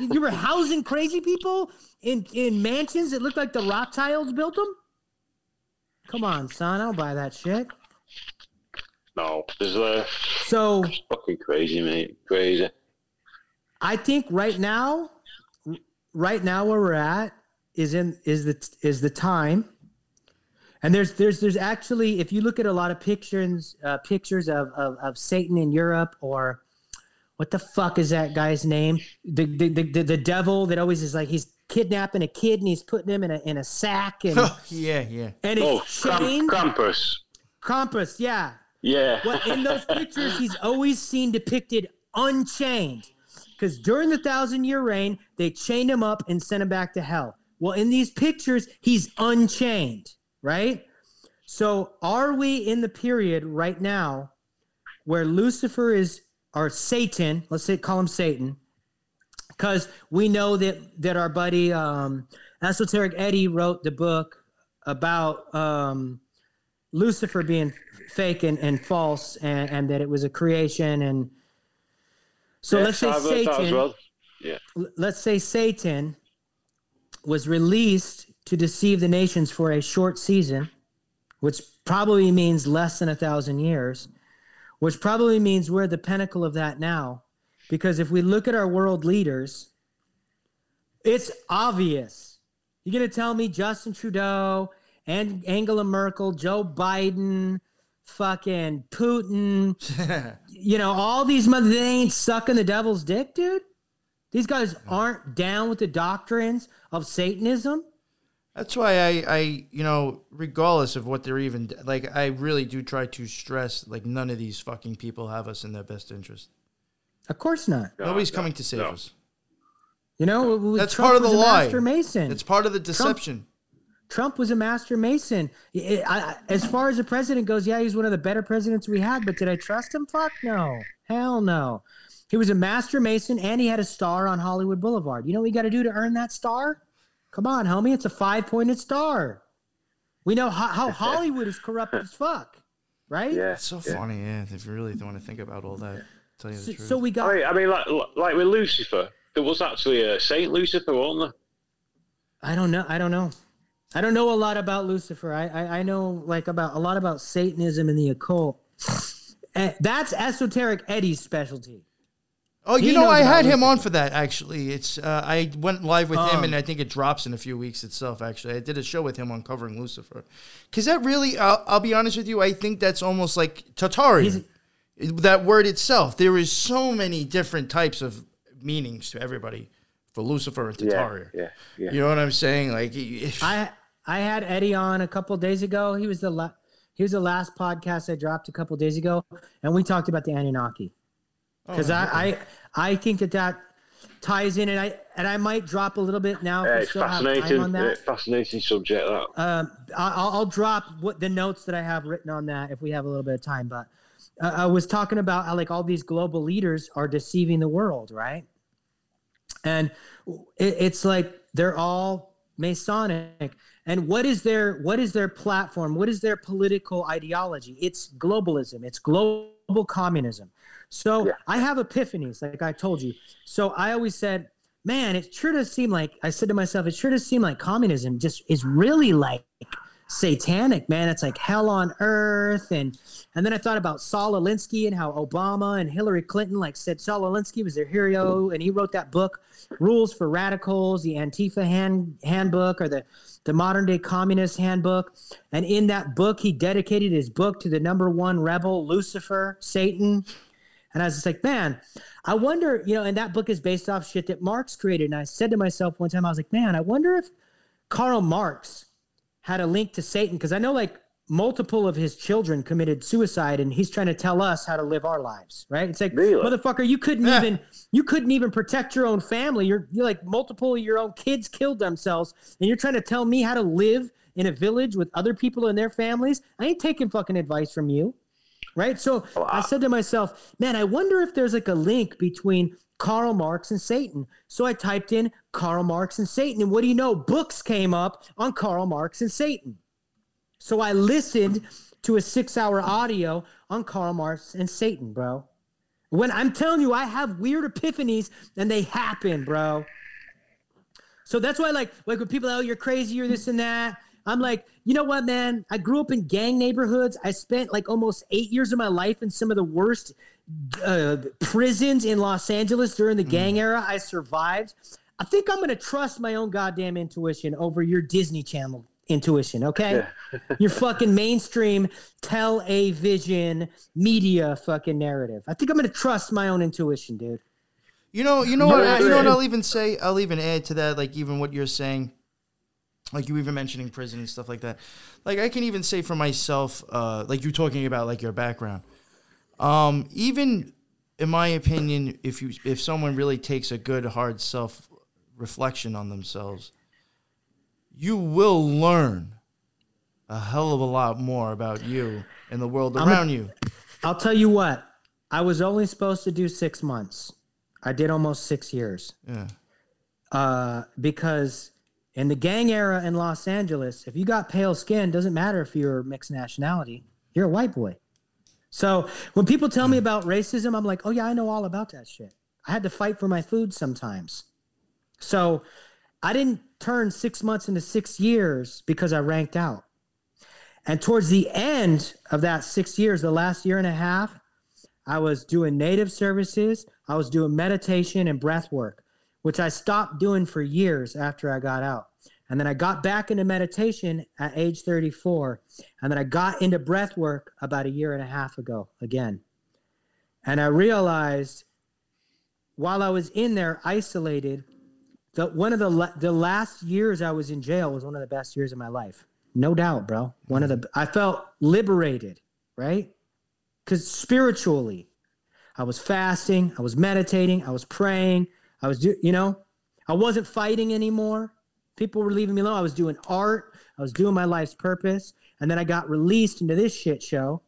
you were housing crazy people in in mansions that looked like the Rothschilds built them. Come on, son, I don't buy that shit. No. There's uh So fucking crazy, mate. Crazy. I think right now, right now where we're at is in is the is the time. And there's there's there's actually if you look at a lot of pictures uh, pictures of, of of Satan in Europe or what the fuck is that guy's name? The the the, the, the devil that always is like he's kidnapping a kid and he's putting him in a in a sack and yeah, yeah. and Oh, it's Kramp- chained. Krampus. Krampus, yeah. Yeah. Well, in those pictures, he's always seen depicted unchained. Because during the thousand year reign, they chained him up and sent him back to hell. Well, in these pictures, he's unchained, right? So, are we in the period right now where Lucifer is, or Satan, let's say, call him Satan, because we know that that our buddy um, Esoteric Eddie wrote the book about um, Lucifer being fake and, and false, and, and that it was a creation. And so Yeah, let's say I've heard that as Satan. well. Yeah. Let's say Satan was released to deceive the nations for a short season, which probably means less than a thousand years, which probably means we're at the pinnacle of that now. Because if we look at our world leaders, it's obvious. You're going to tell me Justin Trudeau and Angela Merkel, Joe Biden, fucking Putin, you know, all these mother they ain't sucking the devil's dick, dude. These guys aren't down with the doctrines of Satanism. That's why I, I, you know, regardless of what they're even like, I really do try to stress like none of these fucking people have us in their best interest. Of course not. No, Nobody's no, coming to save no. us. You know, That's Trump part of the was a lie. Master Mason. It's part of the deception. Trump was a master mason. I- I- as far as the president goes, yeah, he's one of the better presidents we had. But did I trust him? Fuck no. Hell no. He was a master mason, and he had a star on Hollywood Boulevard. You know what you got to do to earn that star? Come on, homie. It's a five-pointed star. We know how, how Hollywood is corrupt as fuck, right? Yeah. It's so yeah. funny, yeah. If you really want to think about all that, tell you the So, truth. so we got. I mean, I mean, like like with Lucifer, there was actually a Saint Lucifer, wasn't there? I don't know. I don't know. I don't know a lot about Lucifer. I I, I know like about a lot about Satanism and the occult. Eh, That's esoteric Eddie's specialty. oh, you he know, I about had him Lucifer. on for that actually. It's uh, I went live with him, Um. and I think it drops in a few weeks itself. Actually, I did a show with him on covering Lucifer, because that really, I'll, I'll be honest with you, I think that's almost like Tartarian. that word itself, there is so many different types of meanings to everybody for Lucifer and Tartaria. Yeah, yeah. You know what I'm saying? Like, if, I I had Eddie on a couple days ago. He was the la- he was the last podcast I dropped a couple days ago, and we talked about the Anunnaki because I, I I think that that ties in, and I and I might drop a little bit now. Yeah, it's still have time fascinating. on Yeah, fascinating subject. That. Um, I- I'll, I'll drop what the notes that I have written on that if we have a little bit of time. But uh, I was talking about how like all these global leaders are deceiving the world, right? And it, it's like they're all Masonic. And what is their what is their platform? What is their political ideology? It's globalism. It's global communism. So Yeah. I have epiphanies, like I told you. So I always said, man, it sure does seem like I said to myself, it sure does seem like communism just is really like satanic, man. It's like hell on earth. And and then I thought about Saul Alinsky and how Obama and Hillary Clinton like said Saul Alinsky was their hero, and he wrote that book, Rules for Radicals, the Antifa hand handbook or the the modern day communist handbook. And in that book, he dedicated his book to the number one rebel, Lucifer, Satan. And I was just like, man, I wonder, you know, and that book is based off shit that Marx created. And I said to myself one time, I was like, man, I wonder if Karl Marx had a link to Satan because I know like multiple of his children committed suicide and he's trying to tell us how to live our lives, right? It's like, Really? motherfucker, you couldn't Yeah. even you couldn't even protect your own family. You're you're like multiple of your own kids killed themselves and you're trying to tell me how to live in a village with other people and their families. I ain't taking fucking advice from you. Right? So I said to myself, man, I wonder if there's like a link between Karl Marx and Satan. So I typed in Karl Marx and Satan and what do you know? Books came up on Karl Marx and Satan. So I listened to a six hour audio on Karl Marx and Satan, bro. When I'm telling you, I have weird epiphanies and they happen, bro. So that's why, like, like when people, oh, you're crazy, you're this and that. I'm like, you know what, man? I grew up in gang neighborhoods. I spent like almost eight years of my life in some of the worst uh, prisons in Los Angeles during the gang era. I survived. I think I'm gonna trust my own goddamn intuition over your Disney Channel intuition. Okay, your fucking mainstream television media fucking narrative. I think I'm gonna trust my own intuition, dude. You know, you know what? Yeah, You know what? I'll even say. I'll even add to that. Like even what you're saying, like you even mentioning prison and stuff like that. Like I can even say for myself, uh, like you're talking about like your background. Um, even in my opinion, if you if someone really takes a good hard self reflection on themselves, you will learn a hell of a lot more about you and the world I'm a- around you. I'll tell you what. I was only supposed to do six months. I did almost six years. Yeah. Uh, because in the gang era in Los Angeles, if you got pale skin, doesn't matter if you're mixed nationality, you're a white boy. So when people tell me about racism, I'm like, oh yeah, I know all about that shit. I had to fight for my food sometimes. So I didn't turn six months into six years because I ranked out. And towards the end of that six years, the last year and a half, I was doing native services, I was doing meditation and breath work, which I stopped doing for years after I got out. And then I got back into meditation at age 34. And then I got into breath work about a year and a half ago again. And I realized while I was in there isolated, that one of the the last years I was in jail was one of the best years of my life. No doubt, bro. One of the I felt liberated, right? Cuz spiritually, I was fasting, I was meditating, I was praying, I was do, you know, I wasn't fighting anymore. People were leaving me alone. I was doing art, I was doing my life's purpose, and then I got released into this shit show.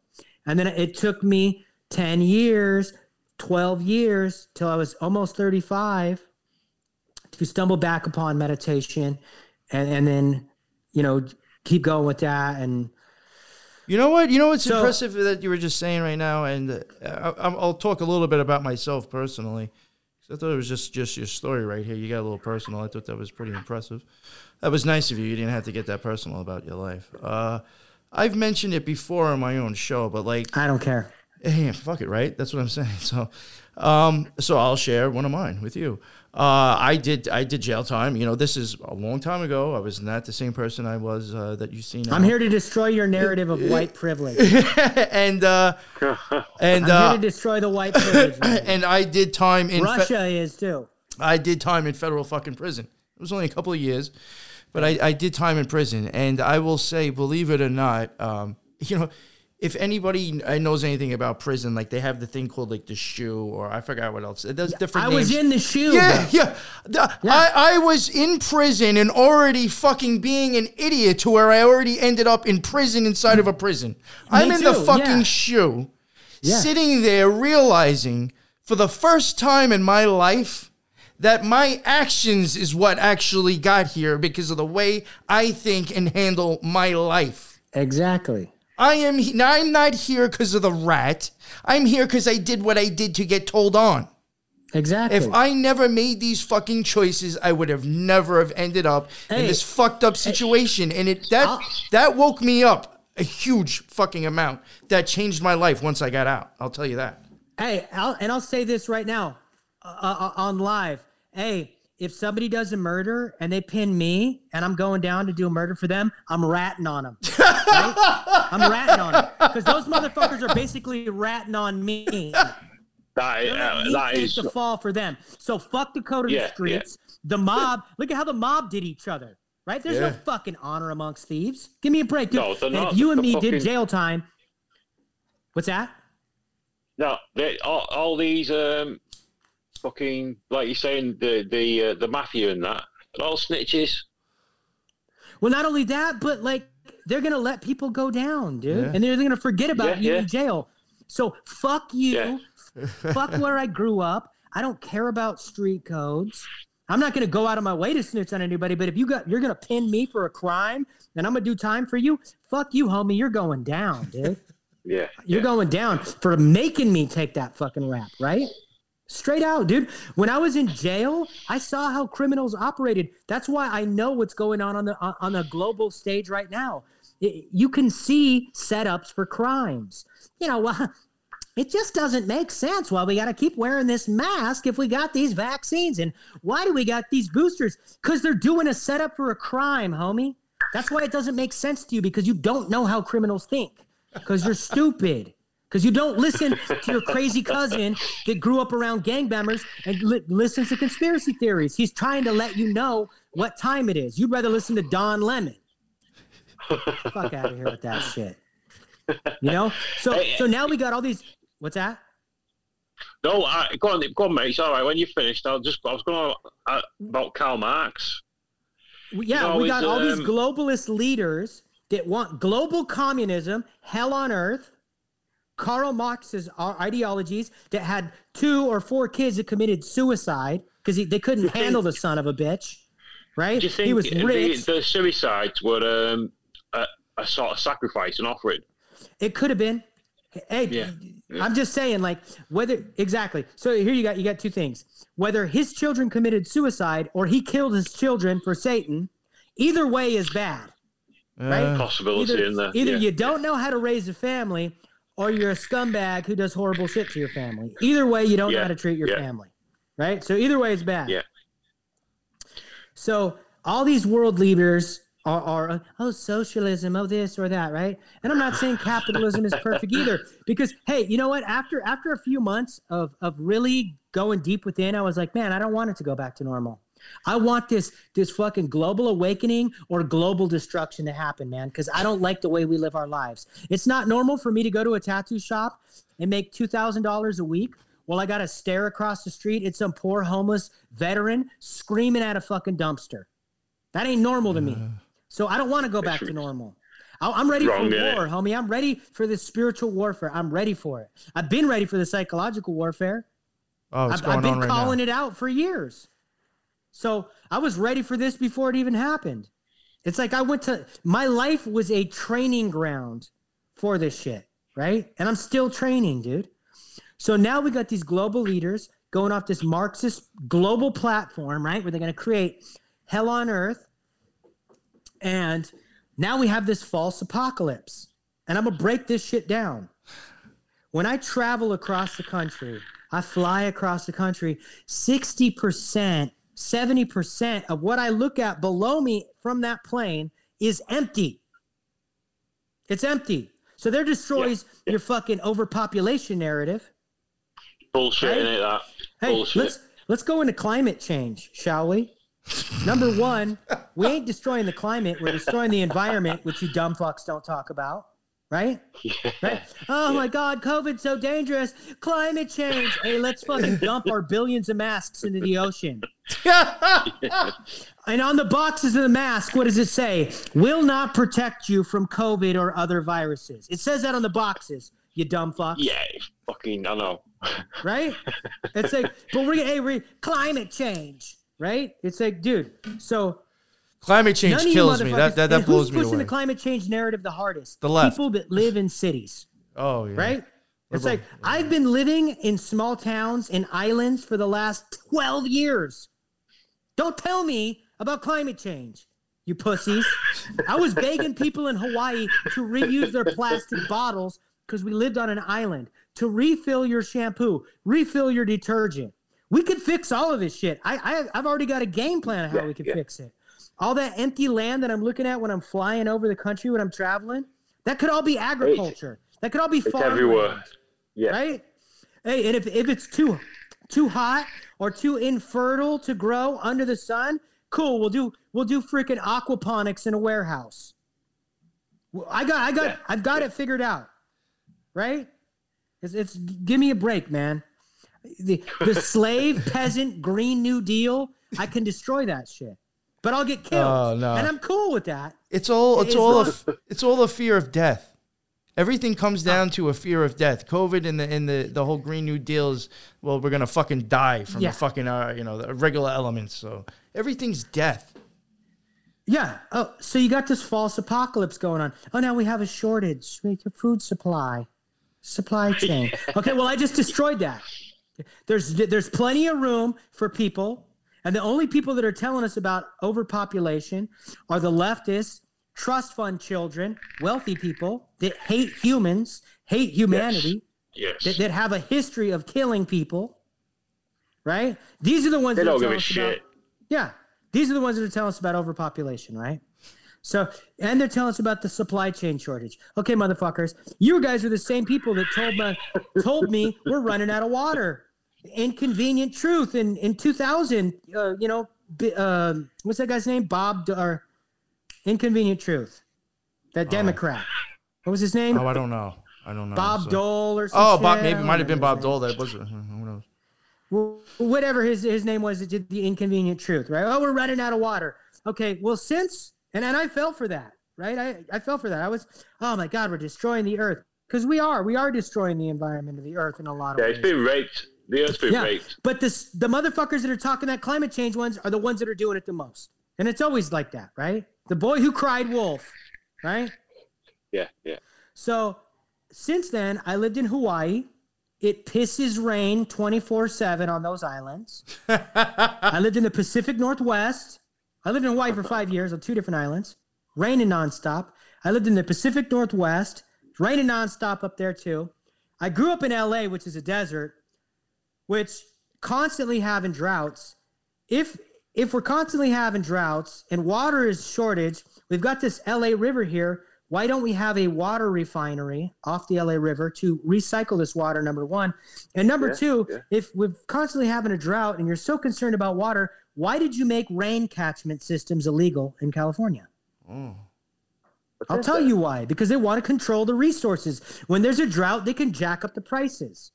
And then it took me 10 years, 12 years till I was almost 35 to stumble back upon meditation and, and then, you know, keep going with that. And You know what? You know what's So- impressive that you were just saying right now, and uh, I, I'll talk a little bit about myself personally. I thought it was just just your story right here. You got a little personal. I thought that was pretty impressive. That was nice of you. You didn't have to get that personal about your life. Uh, I've mentioned it before on my own show, but like I don't care. Hey, fuck it, right? That's what I'm saying. So, um, so I'll share one of mine with you. Uh, I did, I did jail time. You know, this is a long time ago. I was not the same person I was uh, that you see now. I'm here to destroy your narrative of white privilege. and uh, and I'm uh, here to destroy the white privilege. man. and I did time in. fe- Russia is too. I did time in federal fucking prison. It was only a couple of years, but I, I did time in prison. And I will say, believe it or not, um, you know, if anybody uh, knows anything about prison, like they have the thing called like the shoe, or I forgot what else. There's different. I was in the shoe. Yeah, yeah. The- I, I was in prison and already fucking being an idiot to where I already ended up in prison inside of a prison. I'm in the fucking yeah. shoe, Yeah. sitting there realizing for the first time in my life that my actions is what actually got here because of the way I think and handle my life. Exactly. I am he- now I'm not here because of the rat. I'm here because I did what I did to get told on. Exactly. If I never made these fucking choices, I would have never have ended up in this fucked up situation. and it that I'll- that woke me up a huge fucking amount. That changed my life once I got out. I'll tell you that. Hey, I'll, and I'll say this right now uh, uh, on live. Hey, if somebody does a murder and they pin me and I'm going down to do a murder for them, I'm ratting on them. Right? I'm ratting on them because those motherfuckers are basically ratting on me. That, They're uh, letting me that the fall for them. So fuck the code of Yeah, the yeah. streets. The mob. Look at how the mob did each other. Right? There's no fucking honor amongst thieves. Give me a break, dude. No, they're and not. if you and They're me did jail time, what's that? No, they, all, all these um, fucking like you're saying the the uh, the mafia and that, they're all snitches. Well, not only that, but like they're gonna let people go down, dude, Yeah. and they're gonna forget about Yeah, you yeah. in jail. So fuck you, Yeah. fuck where I grew up. I don't care about street codes. I'm not gonna go out of my way to snitch on anybody. But if you got, you're gonna pin me for a crime, and I'm gonna do time for you. Fuck you, homie. You're going down, dude. Yeah, You're yeah. going down for making me take that fucking rap, right? Straight out, dude. When I was in jail, I saw how criminals operated. That's why I know what's going on on the on the global stage right now. You can see setups for crimes. You know, it just doesn't make sense why we got to keep wearing this mask if we got these vaccines and why do we got these boosters? Cuz they're doing a setup for a crime, homie. That's why it doesn't make sense to you because you don't know how criminals think. Because you're stupid. Because you don't listen to your crazy cousin that grew up around gangbangers and li- listens to conspiracy theories. He's trying to let you know what time it is. You'd rather listen to Don Lemon. Fuck out of here with that shit. You know? So Hey, so now we got all these. What's that? No, I, go on, go on, mate. It's all right. When you finished, I'll just I was going to uh, about Karl Marx. Yeah, know, we got all these um, globalist leaders that want global communism, hell on earth. Karl Marx's ideologies that had two or four kids that committed suicide because they couldn't handle the son of a bitch, right? Do you think he was the, rich. the suicides were um, a, a sort of sacrifice and offering? it could have been. Hey, Yeah. I'm just saying, like whether exactly. So here you got you got two things: whether his children committed suicide or he killed his children for Satan. Either way is bad. Right? Uh, Possibility Either, in there. either yeah. you don't know how to raise a family, or you're a scumbag who does horrible shit to your family. Either way, you don't know how to treat your yeah. family. Right? So either way is bad. Yeah. So all these world leaders are, are oh socialism, oh this or that, right? And I'm not saying capitalism is perfect either, because hey, you know what? After after a few months of of really going deep within, I was like, man, I don't want it to go back to normal. I want this this fucking global awakening or global destruction to happen, man, because I don't like the way we live our lives. It's not normal for me to go to a tattoo shop and make two thousand dollars a week. Well, I got to stare across the street at some poor homeless veteran screaming at a fucking dumpster. That ain't normal to me. So I don't want to go back to normal. I- I'm ready Wrong, for innit? war, homie. I'm ready for this spiritual warfare. I'm ready for it. I've been ready for the psychological warfare. oh, what's I've, going I've been on right calling now? it out for years. So I was ready for this before it even happened. It's like I went to my life was a training ground for this shit, right? And I'm still training, dude. So now we got these global leaders going off this Marxist global platform, right? Where they're going to create hell on earth. And now we have this false apocalypse. And I'm going to break this shit down. When I travel across the country, I fly across the country, 60%, 70% of what I look at below me from that plane is empty. It's empty. So there destroys your fucking overpopulation narrative. Bullshit, Right? that? Uh, hey, Bullshit. let's let's go into climate change, shall we? Number one, we ain't destroying the climate; we're destroying the environment, which you dumb fucks don't talk about, right? Right? Oh my God, COVID's so dangerous. Climate change. Hey, let's fucking dump our billions of masks into the ocean. And on the boxes of the mask, what does it say? Will not protect you from COVID or other viruses. It says that on the boxes. You dumb fucks. Yeah, fucking, I know. right? It's like, but we're hey, we're climate change, right? It's like, dude. So Climate change none of you kills me. That that, that and blows who's me pushing away. the climate change narrative the hardest? The left. People that live in cities, oh yeah. right? It's Liberal. like I've been living in small towns and islands for the last 12 years. Don't tell me about climate change, you pussies. I was begging people in Hawaii to reuse their plastic bottles because we lived on an island to refill your shampoo, refill your detergent. We could fix all of this shit. I, I I've already got a game plan of how we can yeah. fix it. All that empty land that I'm looking at when I'm flying over the country when I'm traveling, that could all be agriculture. That could all be It's farmland everywhere. Yeah. right? Hey, and if, if it's too too hot or too infertile to grow under the sun, cool. We'll do we'll do freaking aquaponics in a warehouse. I got I got Yeah, I've got it figured out, right? It's, it's give me a break, man. The the slave peasant Green New Deal, I can destroy that shit, but I'll get killed, Oh, no. and I'm cool with that. It's all it's It's all not- a, it's all a fear of death. Everything comes down to a fear of death. COVID and the and the, the whole Green New Deal is well, we're gonna fucking die from Yeah. the fucking uh, you know the regular elements. So everything's death. Yeah. Oh, so you got this false apocalypse going on. Oh, now we have a shortage. Make a food supply, supply chain. Okay. Well, I just destroyed that. There's there's plenty of room for people, and the only people that are telling us about overpopulation are the leftists, trust fund children, wealthy people that hate humans, hate humanity, Yes. that, that have a history of killing people. Right. These are the ones They that are don't give telling a us about- shit. yeah. These are the ones that are telling us about overpopulation, right? So, and they're telling us about the supply chain shortage. Okay, motherfuckers, you guys are the same people that told me, told me we're running out of water. Inconvenient truth in in 2000. Uh, you know, bi- um what's that guy's name? Bob D- or Inconvenient Truth, that Democrat. What was his name? Oh, I don't know. I don't know. Bob So- Dole or some Oh. Bob. I Maybe it might have been Bob Dole. That was. Who knows? Well, whatever his his name was, it did the inconvenient truth, right? Oh, we're running out of water. Okay, well, since and and I fell for that, right? I I fell for that. I was, oh my God, we're destroying the earth because we are, we are destroying the environment of the earth in a lot of Yeah, ways. it's been raped. The Earth's been yeah, raped. but this the motherfuckers that are talking that climate change ones are the ones that are doing it the most, and it's always like that, right? The boy who cried wolf, right? Yeah, yeah. So since then, I lived in Hawaii. It pisses rain 24 7 on those islands. I lived in the Pacific Northwest. I lived in Hawaii for five years on two different islands, raining nonstop. I lived in the Pacific Northwest, raining nonstop up there too. I grew up in LA, which is a desert, which constantly having droughts. If if we're constantly having droughts and water is shortage, we've got this LA River here. Why don't we have a water refinery off the LA River to recycle this water? Number one, and number Yeah, two, yeah. if we're constantly having a drought and you're so concerned about water, why did you make rain catchment systems illegal in California? I'll tell you why. Because they want to control the resources. When there's a drought, they can jack up the prices.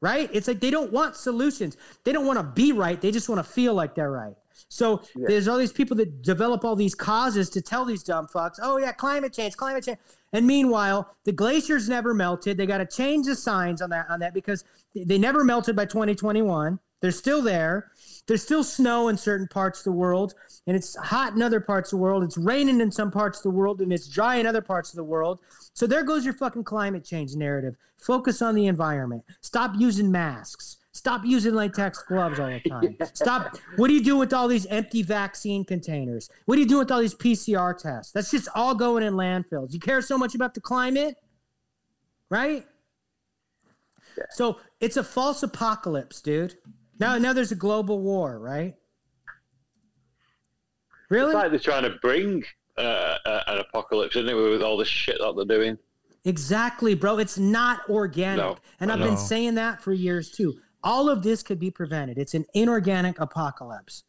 Right? It's like they don't want solutions. They don't want to be right. They just want to feel like they're right. So there's all these people that develop all these causes to tell these dumb fucks, oh yeah, climate change, climate change. And meanwhile, the glaciers never melted. They got to change the signs on that on that because they never melted by 2021. They're still there. There's still snow in certain parts of the world, and it's hot in other parts of the world. It's raining in some parts of the world, and it's dry in other parts of the world. So there goes your fucking climate change narrative. Focus on the environment. Stop using masks. Stop using latex gloves all the time. Stop. What do you do with all these empty vaccine containers? What do you do with all these PCR tests? That's just all going in landfills. You care so much about the climate, right? So it's a false apocalypse, dude. Now, now there's a global war, right? Really? It's like they're trying to bring uh, an apocalypse, isn't it, with all the shit that they're doing? Exactly, bro. It's not organic. No, and I've no. been saying that for years too. All of this could be prevented. It's an inorganic apocalypse.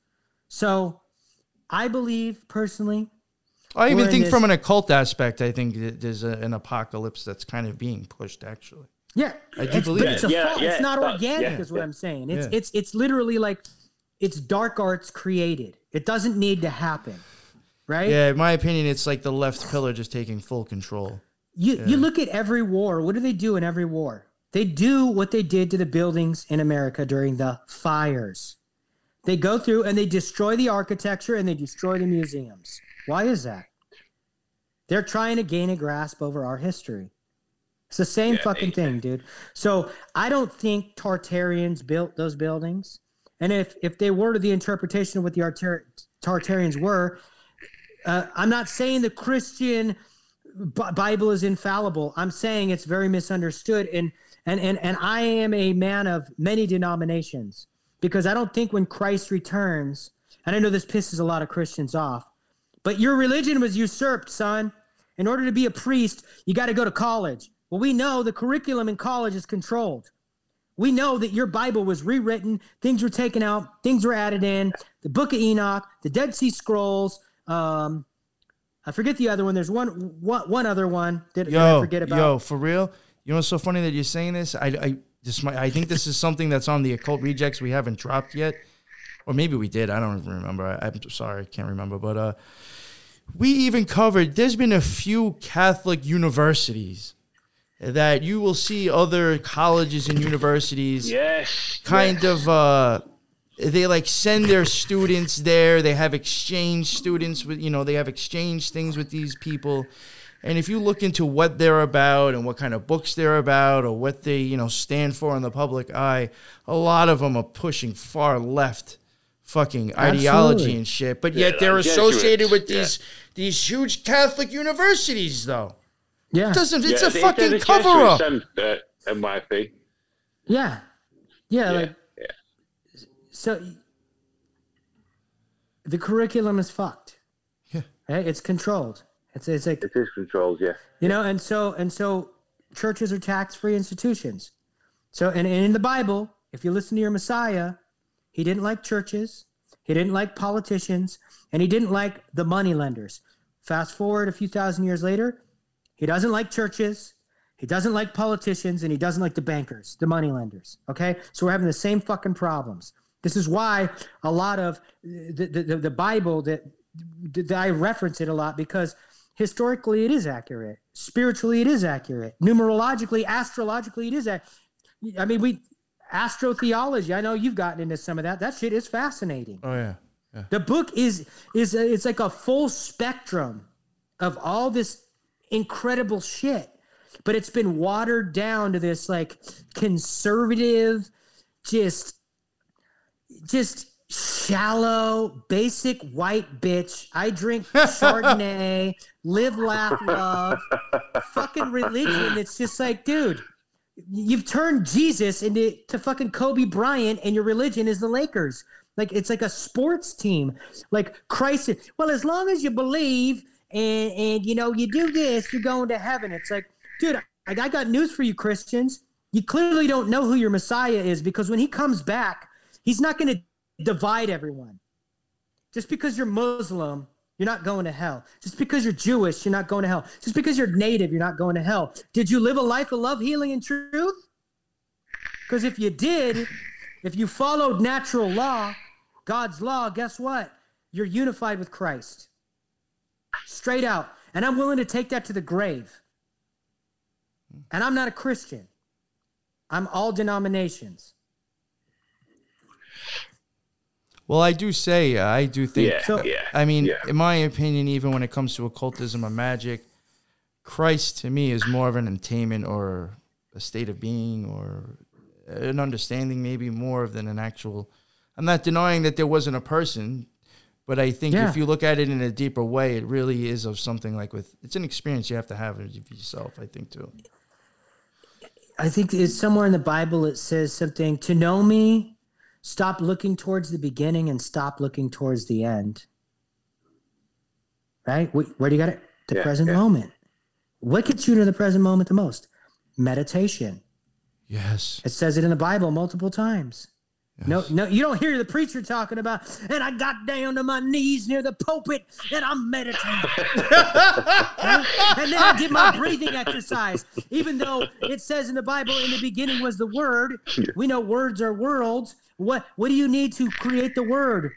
So I believe personally, I even think this- from an occult aspect, I think there's a, an apocalypse that's kind of being pushed. Actually, yeah, I do it's, believe but it. it's, a Yeah, yeah, it's not organic, yeah, is what. I'm saying. It's it's it's literally like it's dark arts created. It doesn't need to happen, right? yeah. In my opinion, it's like the left pillar just taking full control. You you look at every war. What do they do in every war? They do what they did to the buildings in America during the fires. They go through and they destroy the architecture and they destroy the museums. Why is that? They're trying to gain a grasp over our history. It's the same Yeah, fucking thing, dude. So I don't think Tartarians built those buildings. And if if they were to the interpretation of what the Artar- Tartarians were, uh, I'm not saying the Christian B- Bible is infallible. I'm saying it's very misunderstood, and and and and I am a man of many denominations because I don't think when Christ returns, and I know this pisses a lot of Christians off, but your religion was usurped, son. In order to be a priest, you got to go to college. Well, we know the curriculum in college is controlled. We know that your Bible was rewritten, things were taken out, things were added in. The Book of Enoch, the Dead Sea Scrolls. Um, I forget the other one. There's one, one, one other one that, that I forget about. yo, for real. You know what's so funny that you're saying this? I, I this might, I think this is something that's on the occult rejects we haven't dropped yet, or maybe we did. I don't even remember. I, I'm sorry, I can't remember. But uh, we even covered. There's been a few Catholic universities that you will see other colleges and universities Yes. kind of uh they like send their students there. They have exchange students with you know they have exchange things with these people. And if you look into what they're about and what kind of books they're about or what they you know stand for in the public eye a lot of them are pushing far left fucking ideology and shit. But Yeah, yet they're like associated with Jesuits, these these huge catholic universities though yeah, it doesn't it's Yeah, a fucking they- cover up Jesuits uh, NYP. yeah, yeah. Yeah, Like yeah. so, the curriculum is fucked. Yeah. Right? It's controlled. It's it's like It is controlled, yeah. you know and so and so churches are tax-free institutions so and, and in the bible if you listen to your messiah he didn't like churches he didn't like politicians and he didn't like the money lenders fast forward a few thousand years later he doesn't like churches. He doesn't like politicians and he doesn't like the bankers the money lenders okay? So we're having the same fucking problems. This is why a lot of the, the, the, bible that, that i reference it a lot because historically it is accurate. Spiritually it is accurate. Numerologically astrologically it is ac- i mean we astrotheology i know you've gotten into some of that. That shit is fascinating. Oh yeah. The book is is it's like a full spectrum of all this incredible shit but it's been watered down to this like conservative, just, just shallow, basic white bitch. I drink Chardonnay, live, laugh, love, fucking religion. It's just like, dude, you've turned Jesus into to fucking Kobe Bryant, and your religion is the Lakers. Like it's like a sports team. Like Christ. Well, as long as you believe and and you know you do this, you're going to heaven. It's like, dude, I, I got news for you, Christians. You clearly don't know who your Messiah is because when he comes back, he's not going to divide everyone. Just because you're Muslim, you're not going to hell. Just because you're Jewish, you're not going to hell. Just because you're native, you're not going to hell. Did you live a life of love, healing, and truth? Because if you did, if you followed natural law, God's law, guess what? You're unified with Christ. Straight out. And I'm willing to take that to the grave. And I'm not a Christian, I'm all denominations. Well, I do say, uh, I do think, Yeah, uh, yeah, I mean, yeah. in my opinion, even when it comes to occultism or magic, Christ to me is more of an attainment or a state of being or an understanding, maybe more than an actual. I'm not denying that there wasn't a person, but I think Yeah. if you look at it in a deeper way, it really is of something like with. It's an experience you have to have it yourself. I think too. I think it's somewhere in the Bible it says something to know me, stop looking towards the beginning and stop looking towards the end. Right? Where do you got it? The Yeah, present yeah. moment. What gets you to the present moment the most? Meditation. Yes. It says it in the Bible multiple times. No, no, you don't hear the preacher talking about, and I got down to my knees near the pulpit and I'm meditating. And then I did my breathing exercise. Even though it says in the Bible, in the beginning was the word. We know words are worlds. What what do you need to create the word?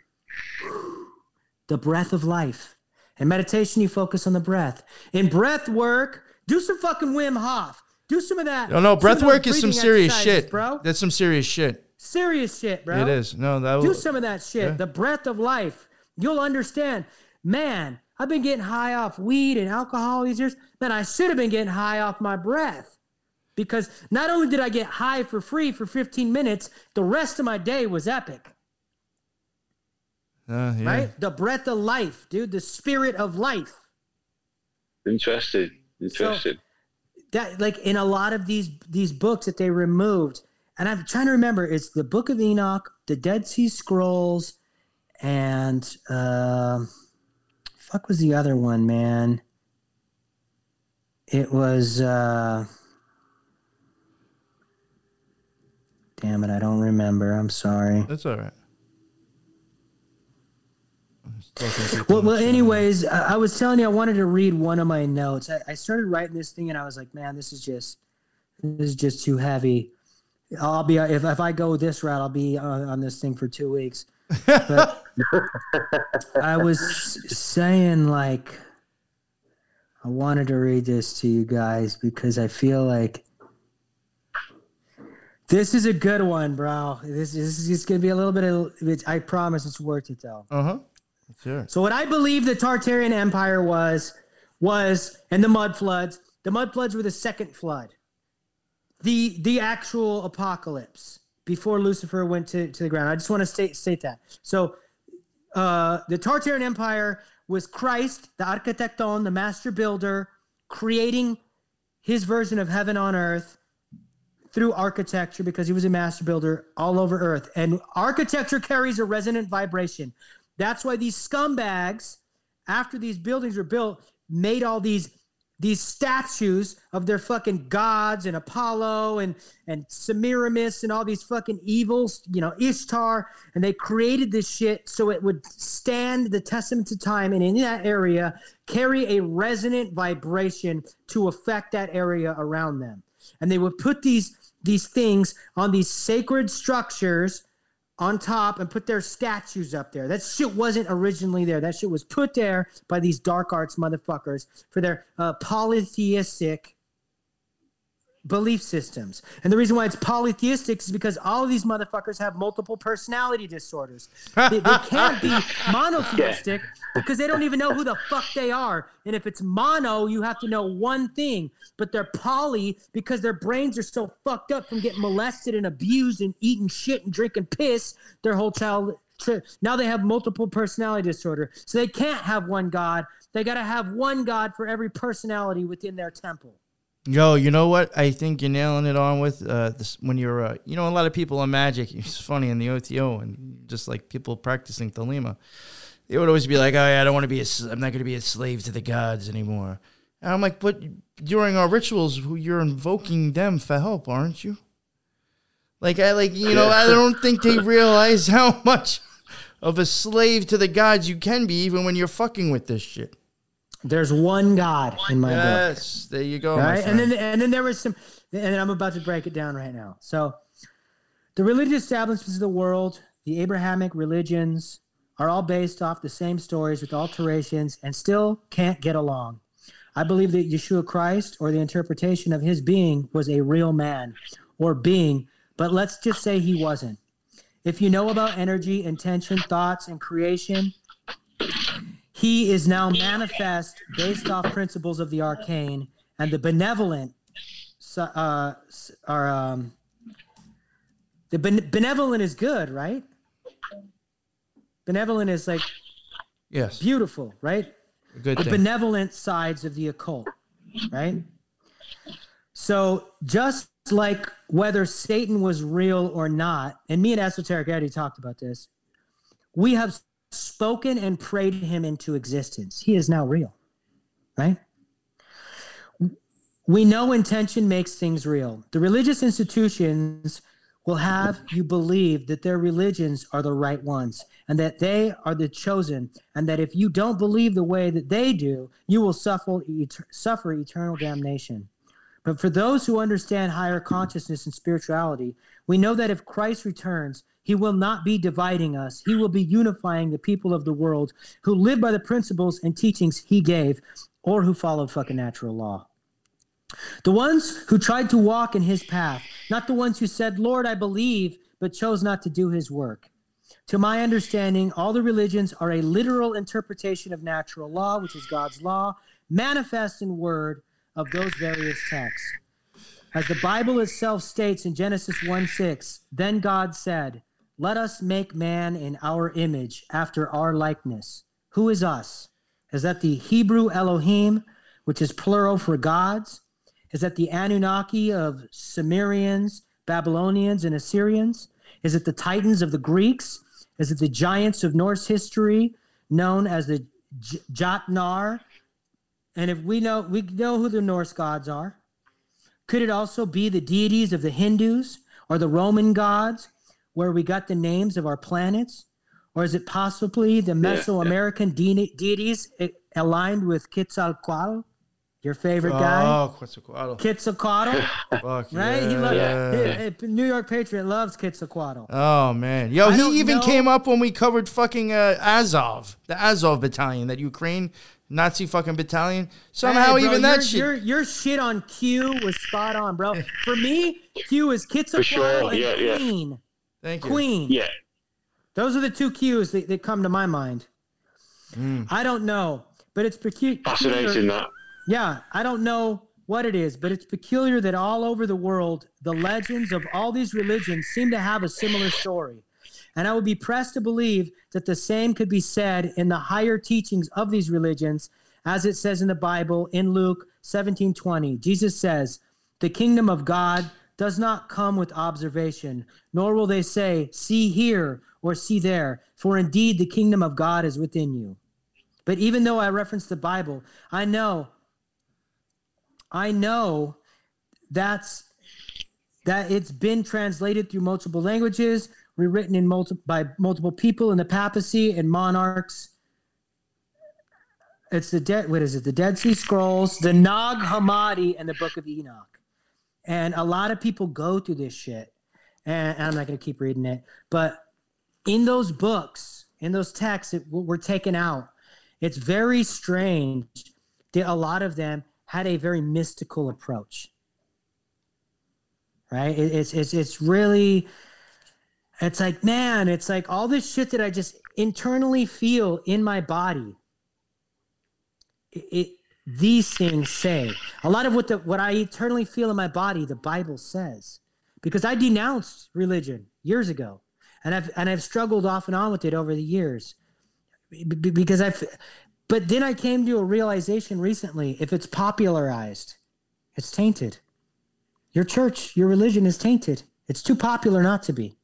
The breath of life. In meditation, you focus on the breath. In breath work, do some fucking Wim Hof. Do some of that. No, no, breath work is some serious shit, bro. That's some serious shit. Serious shit, bro. It is. No, that Do some of that shit. Yeah. The breath of life. You'll understand. Man, I've been getting high off weed and alcohol these years. Man, I should have been getting high off my breath. Because not only did I get high for free for 15 minutes, the rest of my day was epic. Uh, yeah. Right? The breath of life, dude. The spirit of life. Interesting. Interesting. that like in a lot of these these books that they removed and i'm trying to remember it's the book of enoch the dead sea scrolls and um fuck was the other one man it was uh damn it i don't remember i'm sorry That's all right. Well, well anyways, I, I was telling you I wanted to read one of my notes. I, I started writing this thing and I was like, man, this is just this is just too heavy. I'll be if if I go this route, I'll be on, on this thing for two weeks. But I was saying like I wanted to read this to you guys because I feel like this is a good one, bro. This, this is just gonna be a little bit of. It's, I promise it's worth it though. Uh huh. Sure. So what I believe the Tartarian Empire was was and the mud floods. The mud floods were the second flood. The the actual apocalypse before Lucifer went to, to the ground. I just want to state state that. So uh, the Tartarian Empire was Christ, the architecton, the master builder, creating his version of heaven on earth through architecture because he was a master builder all over earth. And architecture carries a resonant vibration. That's why these scumbags, after these buildings were built, made all these these statues of their fucking gods and Apollo and and Semiramis and all these fucking evils, you know, Ishtar, and they created this shit so it would stand the testament of time and in that area carry a resonant vibration to affect that area around them. And they would put these these things on these sacred structures on top and put their statues up there. That shit wasn't originally there. That shit was put there by these dark arts motherfuckers for their uh, polytheistic belief systems. And the reason why it's polytheistic is because all of these motherfuckers have multiple personality disorders. They, they can't be monotheistic because they don't even know who the fuck they are. And if it's mono, you have to know one thing. But they're poly because their brains are so fucked up from getting molested and abused and eating shit and drinking piss their whole child. Now they have multiple personality disorder. So they can't have one God. They got to have one God for every personality within their temple. Yo, you know what? I think you're nailing it on with uh, this when you're, uh, you know, a lot of people on Magic. It's funny in the OTO and just like people practicing Thelema, they would always be like, "Oh, yeah, I don't want to be a, I'm not going to be a slave to the gods anymore." And I'm like, "But during our rituals, you're invoking them for help, aren't you?" Like I like, you know, I don't think they realize how much of a slave to the gods you can be, even when you're fucking with this shit. There's one God in my book. Yes, there you go. right? And then and then there was some and I'm about to break it down right now. So the religious establishments of the world, the Abrahamic religions, are all based off the same stories with alterations and still can't get along. I believe that Yeshua Christ or the interpretation of his being was a real man or being, but let's just say he wasn't. If you know about energy, intention, thoughts, and creation, he is now manifest based off principles of the arcane and the benevolent uh, are um, the ben- benevolent is good, right? Benevolent is like yes, beautiful, right? a good the thing. benevolent sides of the occult, right? So just like whether Satan was real or not, and me and Esoteric already talked about this, we have spoken and prayed him into existence. He is now real, right? We know intention makes things real. The religious institutions will have you believe that their religions are the right ones and that they are the chosen, and that if you don't believe the way that they do, you will suffer, suffer eternal damnation. But for those who understand higher consciousness and spirituality, we know that if Christ returns, he will not be dividing us. He will be unifying the people of the world who live by the principles and teachings he gave or who followed fucking natural law. The ones who tried to walk in his path, not the ones who said, Lord, I believe, but chose not to do his work. To my understanding, all the religions are a literal interpretation of natural law, which is God's law, manifest in word of those various texts. As the Bible itself states in Genesis 1 6, then God said, Let us make man in our image, after our likeness. Who is us? Is that the Hebrew Elohim, which is plural for gods? Is that the Anunnaki of Sumerians, Babylonians, and Assyrians? Is it the Titans of the Greeks? Is it the giants of Norse history, known as the J- Jotnar? And if we know, we know who the Norse gods are. Could it also be the deities of the Hindus or the Roman gods, where we got the names of our planets? Or is it possibly the Mesoamerican de- deities eh, aligned with Quetzalcoatl, your favorite guy? Oh, Quetzalcoatl. Quetzalcoatl, Fuck right? He yeah. loves New York Patriot loves Quetzalcoatl. Oh man, yo, I he even know- came up when we covered fucking uh, Azov, the Azov battalion, that Ukraine Nazi fucking battalion. Somehow, Hey, bro, even that shit. Your, your shit on Q was spot on, bro. For me, Q is Quetzalcoatl sure, and yeah, yeah. Queen. Thank you. Queen. Yeah. Those are the two cues that, that come to my mind. Mm. I don't know, but it's pecu- Fascinating peculiar. that. Yeah, I don't know what it is, but it's peculiar that all over the world, the legends of all these religions seem to have a similar story. And I would be pressed to believe that the same could be said in the higher teachings of these religions, as it says in the Bible in Luke 17:20. Jesus says, "The kingdom of God does not come with observation, nor will they say, see here or see there, for indeed the kingdom of God is within you." But even though I reference the Bible, I know I know that's that it's been translated through multiple languages, rewritten in multi, by multiple people in the papacy and monarchs. It's the dead. What is it? The Dead Sea Scrolls, the Nag Hammadi, and the Book of Enoch. And a lot of people go through this shit, and, and I'm not going to keep reading it. But in those books, in those texts that were taken out, it's very strange that a lot of them had a very mystical approach. right? It, it's it's it's really, it's like man, it's like all this shit that I just internally feel in my body. It, it these things say a lot of what the what I eternally feel in my body. The Bible says because I denounced religion years ago, and I've and I've struggled off and on with it over the years because I've. But then I came to a realization recently: if it's popularized, it's tainted. Your church, your religion is tainted. It's too popular not to be.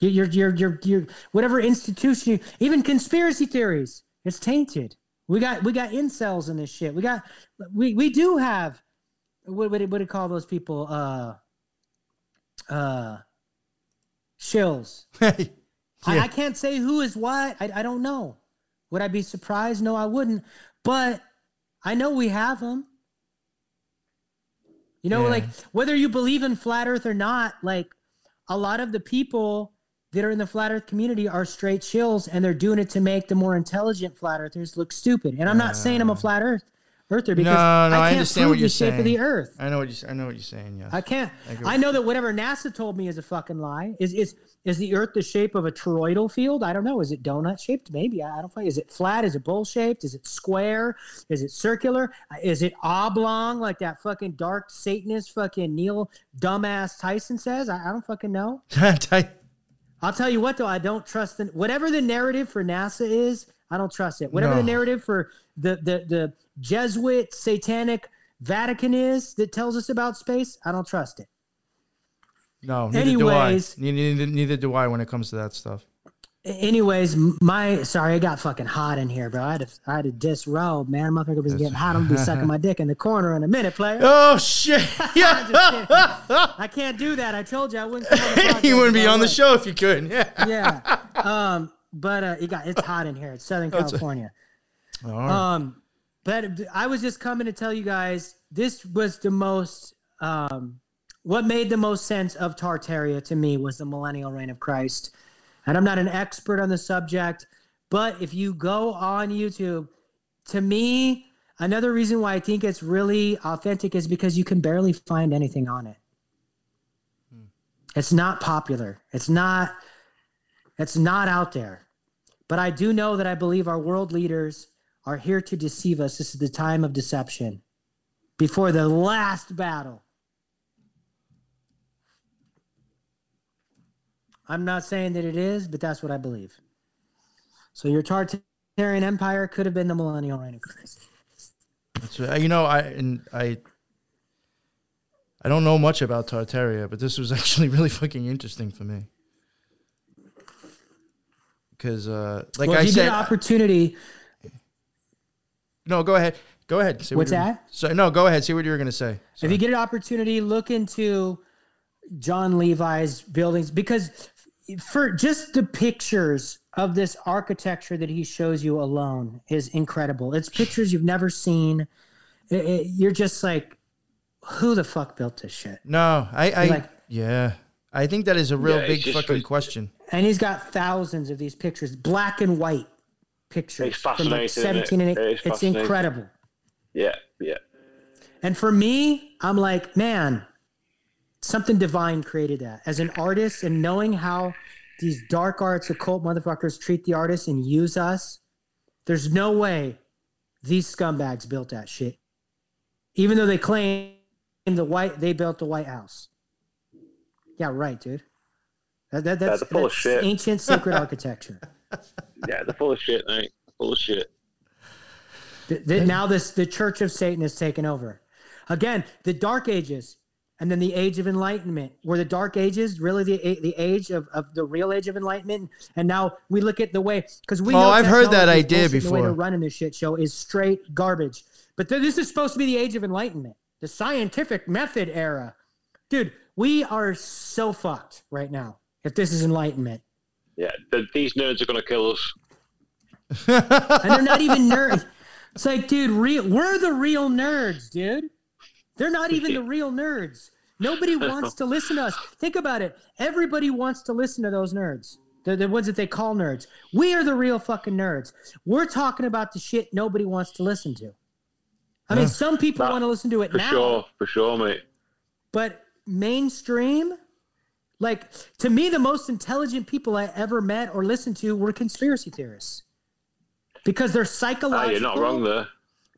Your, your, your, your, whatever institution, even conspiracy theories, it's tainted. We got, we got incels in this shit. We got, we, we do have, what, what, what do you call those people? Uh, uh, shills. I, I can't say who is what. I, I don't know. Would I be surprised? No, I wouldn't. But I know we have them. You know, Yeah. like whether you believe in flat Earth or not, like a lot of the people that are in the flat Earth community are straight chills and they're doing it to make the more intelligent flat Earthers look stupid. And I'm not saying I'm a flat Earth Earther because no, no, I, I can't understand prove what you're the shape saying. of the Earth. I know what you. I know what you're saying. Yes. I can't. I I know that whatever NASA told me is a fucking lie. Is is is the Earth the shape of a toroidal field? I don't know. Is it donut shaped? Maybe. I I don't know. Is it flat? Is it bowl shaped? Is it square? Is it circular? Uh, Is it oblong like that fucking dark Satanist fucking Neil dumbass Tyson says? I, I don't fucking know. I'll tell you what though, I don't trust the whatever the narrative for NASA is. I don't trust it. Whatever the narrative for the the the Jesuit satanic Vatican is that tells us about space, I don't trust it. no. Neither Anyways- do I. Neither, neither do I when it comes to that stuff. A- Anyways, my sorry, it got fucking hot in here, bro. I had to I had to disrobe, man. Motherfucker was getting hot. I'm gonna be sucking my dick in the corner in a minute, player. Oh shit! Yeah. I can't do that. I told you I wouldn't. Come on the podcast you wouldn't be on the show if you could. Yeah. Yeah. Um. But uh, it got it's hot in here. It's Southern California. Right. Um, but I was just coming to tell you guys this was the most um, what made the most sense of Tartaria to me was the millennial reign of Christ. And I'm not an expert on the subject, but if you go on YouTube, to me, another reason why I think it's really authentic is because you can barely find anything on it. Hmm. It's not popular. It's not it's not out there. But I do know that I believe our world leaders are here to deceive us. This is the time of deception before the last battle. I'm not saying that it is, but that's what I believe. So your Tartarian Empire could have been the millennial reign of Christ. That's right. You know, I and I. I don't know much about Tartaria, but this was actually really fucking interesting for me. Because, uh, like well, I if you said, get an opportunity, no, go ahead, go ahead. Say What's were- that? So no, go ahead. See what you were gonna say. if you get an opportunity, look into Jon Levi's buildings because for just the pictures of this architecture that he shows you alone is incredible. It's pictures you've never seen. It- it- you're just like, who the fuck built this shit? No, I, I, Like- yeah, I think that is a real Yeah, big fucking like- question. And he's got thousands of these pictures, black and white pictures It's from fascinating, like isn't it? and 8. It is It's incredible. Yeah, yeah. And for me, I'm like, man, something divine created that. As an artist and knowing how these dark arts occult motherfuckers treat the artists and use us, there's no way these scumbags built that shit. Even though they claim the white they built the White House. Yeah, right, dude. That, that, that's, they're full of that's shit. ancient sacred architecture. Yeah, they're full of shit, mate. Full of shit. Th- th- now this the Church of Satan is taken over. Again, the Dark Ages, and then the Age of Enlightenment. Were the Dark Ages really the the age of, of the real Age of Enlightenment? And now we look at the way because we. Oh, know I've heard that idea bullshit, The way before. to run in this shit show is straight garbage. But th- this is supposed to be the Age of Enlightenment, the scientific method era, dude. We are so fucked right now. If this is Enlightenment. Yeah, th these nerds are gonna kill us. and they're not even nerds. It's like, dude, real, we're the real nerds, dude. They're not even the real nerds. Nobody wants to listen to us. Think about it. Everybody wants to listen to those nerds. The, the ones that they call nerds. We are the real fucking nerds. We're talking about the shit nobody wants to listen to. I mean, some people want to listen to it For now, sure, for sure, mate. but mainstream, like to me, the most intelligent people I ever met or listened to were conspiracy theorists because they're Ah, psychological. you're not wrong there.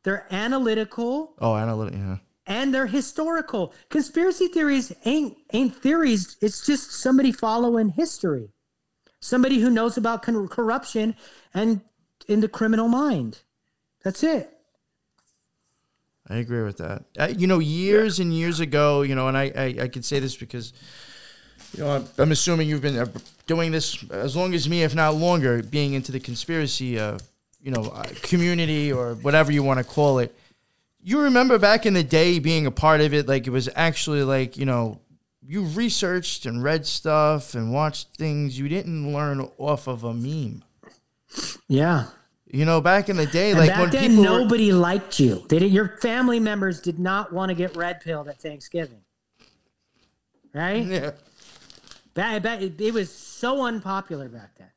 They're analytical Oh, analytic. Yeah. And they're historical. Conspiracy theories ain't ain't theories. It's just somebody following history, somebody who knows about con- corruption and in the criminal mind. That's it. I agree with that. Uh, you know, years and years ago, you know, and I, I, I can say this because, you know, I'm, I'm assuming you've been uh, doing this as long as me, if not longer, being into the conspiracy, uh, you know, uh, community or whatever you want to call it. You remember back in the day being a part of it, like it was actually like, you know, you researched and read stuff and watched things you didn't learn off of a meme. Yeah. You know, back in the day, And like back when then, people were- nobody liked you. They did, your family members did not want to get red pilled at Thanksgiving. Right? yeah. That it, it was so unpopular back then.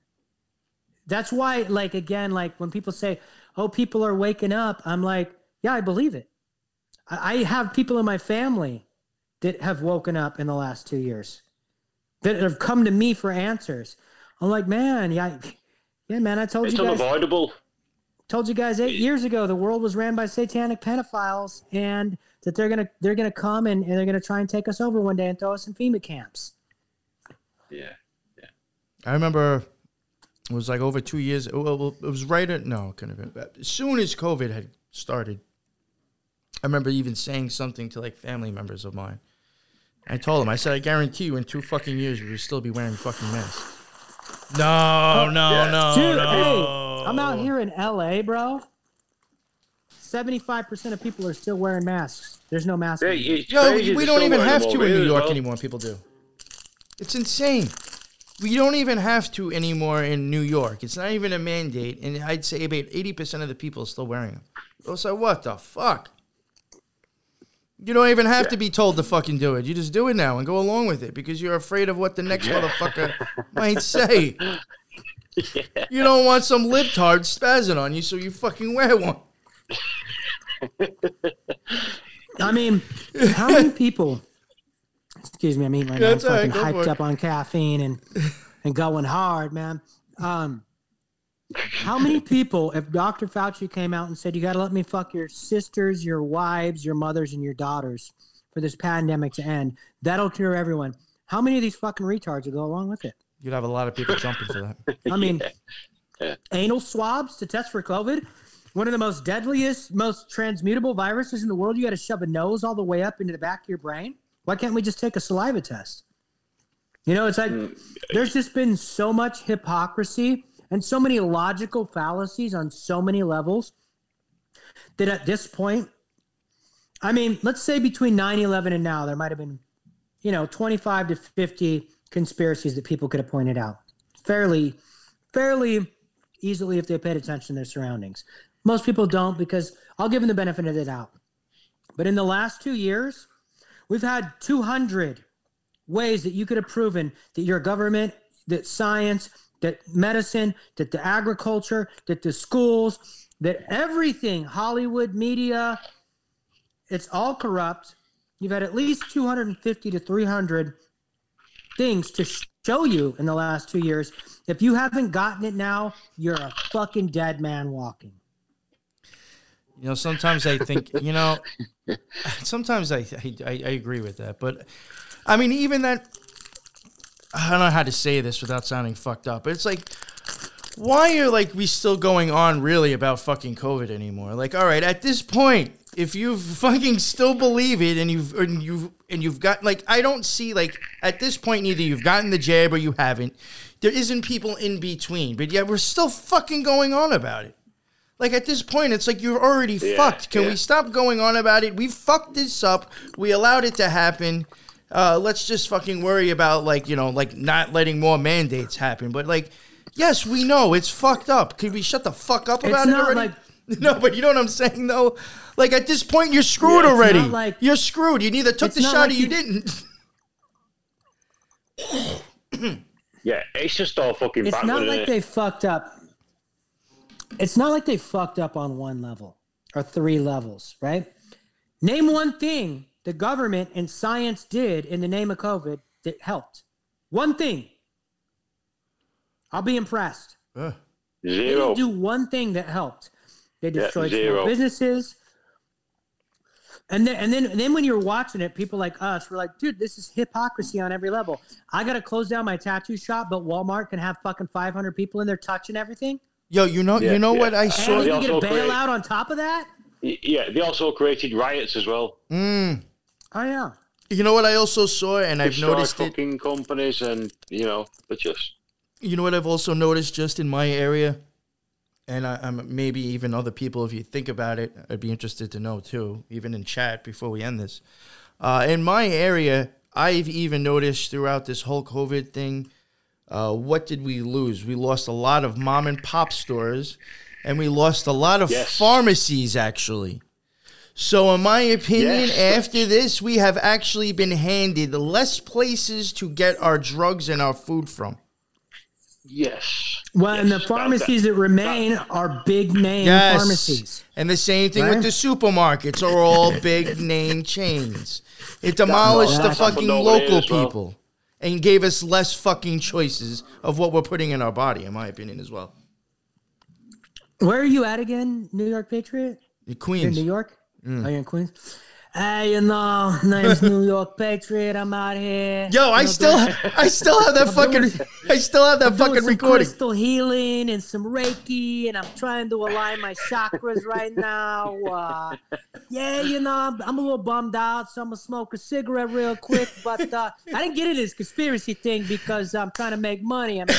That's why, like again, like when people say, "Oh, people are waking up," I'm like, "Yeah, I believe it." I, I have people in my family that have woken up in the last two years that have come to me for answers. I'm like, man, yeah, yeah, man. I told It's you guys, unavoidable. told you guys eight years ago the world was ran by satanic pedophiles, and that they're gonna they're gonna come and, and they're gonna try and take us over one day and throw us in FEMA camps. Yeah, yeah. I remember it was like over two years. Well, it was right at no, it couldn't have been. As soon as COVID had started, I remember even saying something to like family members of mine. I told them, I said, I guarantee you, in two fucking years, we will still be wearing fucking masks. No, oh, no, no, Dude, no. hey, I'm out here in LA, bro. 75% of people are still wearing masks. There's no mask. Yeah, Yo, we don't even have to in New York well. anymore. People do. It's insane. We don't even have to anymore in New York. It's not even a mandate, and I'd say about eighty percent of the people are still wearing them. So, so what the fuck? You don't even have to be told to fucking do it. You just do it now and go along with it because you're afraid of what the next motherfucker might say. You don't want some libtard spazzing on you, so you fucking wear one. I mean, how many people? Excuse me, I'm eating right now. I'm it's all right, fucking go for hyped up on caffeine and and going hard, man. Um, how many people, if Dr. Fauci came out and said, "You got to let me fuck your sisters, your wives, your mothers, and your daughters for this pandemic to end," that'll cure everyone. How many of these fucking retards would go along with it? You'd have a lot of people jumping for that. I mean, anal swabs to test for COVID. One of the most deadliest, most transmutable viruses in the world. You got to shove a nose all the way up into the back of your brain. Why can't we just take a saliva test? You know, it's like mm. there's just been so much hypocrisy and so many logical fallacies on so many levels that at this point, I mean, let's say between 9 11 and now, there might have been, you know, 25 to 50 conspiracies that people could have pointed out fairly, fairly easily if they paid attention to their surroundings. Most people don't because I'll give them the benefit of the doubt. But in the last two years, we've had 200 ways that you could have proven that your government, that science, that medicine, that the agriculture, that the schools, that everything, Hollywood, media, it's all corrupt. You've had at least 250 to 300 things to show you in the last two years. If you haven't gotten it now, you're a fucking dead man walking. You know, sometimes I think, you know, sometimes I, I I agree with that, but I mean, even that. I don't know how to say this without sounding fucked up, but it's like, why are like we still going on really about fucking COVID anymore? Like, all right, at this point, if you fucking still believe it and you've and you've and you've got like, I don't see like at this point either you've gotten the jab or you haven't. There isn't people in between, but yet we're still fucking going on about it. Like at this point, it's like you're already fucked. Can yeah. we stop going on about it? We fucked this up. We allowed it to happen. Uh, let's just fucking worry about like you know like not letting more mandates happen. But like, yes, we know it's fucked up. Could we shut the fuck up about it not already? like- no, but you know what I'm saying though. Like at this point, you're screwed Yeah, it's already. not like- you're screwed. You neither took the shot like or you you- didn't. Yeah, it's just all fucking It's not innit? like they fucked up. It's not like they fucked up on one level or three levels, right? Name one thing the government and science did in the name of COVID that helped? One thing. I'll be impressed. Uh, They didn't do one thing that helped. They destroyed zero. small businesses. And then, and then, and then when you're watching it, people like us were like, dude, this is hypocrisy on every level. I got to close down my tattoo shop, but Walmart can have fucking 500 people in there touching everything. yo, you know, Yeah, you know yeah. what I And saw? you they can get a also create- bailout on top of that. Yeah, they also created riots as well. Mm, Oh, yeah. you know what I also saw, and I've Destroyed noticed it. fucking companies, and you know, they're just You know what I've also noticed just in my area, and I, I'm maybe even other people. If you think about it, I'd be interested to know too, even in chat before we end this. Uh, in my area, I've even noticed throughout this whole COVID thing, uh, what did we lose? We lost a lot of mom and pop stores, and we lost a lot of Yes. pharmacies actually. So, in my opinion, Yes. after this, we have actually been handed less places to get our drugs and our food from. yes. Well, and the Yes, that- pharmacies that remain are big name Yes. pharmacies. And the same thing Right? with the supermarkets are all big name chains. It demolished the fucking happened over there local as well. people and gave us less fucking choices of what we're putting in our body, in my opinion, as well. Where are you at again, New York Patriot? The You're in Queens. New York? Are you in Queens? Hey, you know, name's New York Patriot. I'm out here. Yo, I know, still, doing- I still have that fucking, I still have that doing fucking recording. crystal healing and some Reiki, and I'm trying to align my chakras right now. Uh, yeah, you know, I'm, I'm a little bummed out, so I'm gonna smoke a cigarette real quick. But uh, I didn't get into this conspiracy thing because I'm trying to make money. I mean,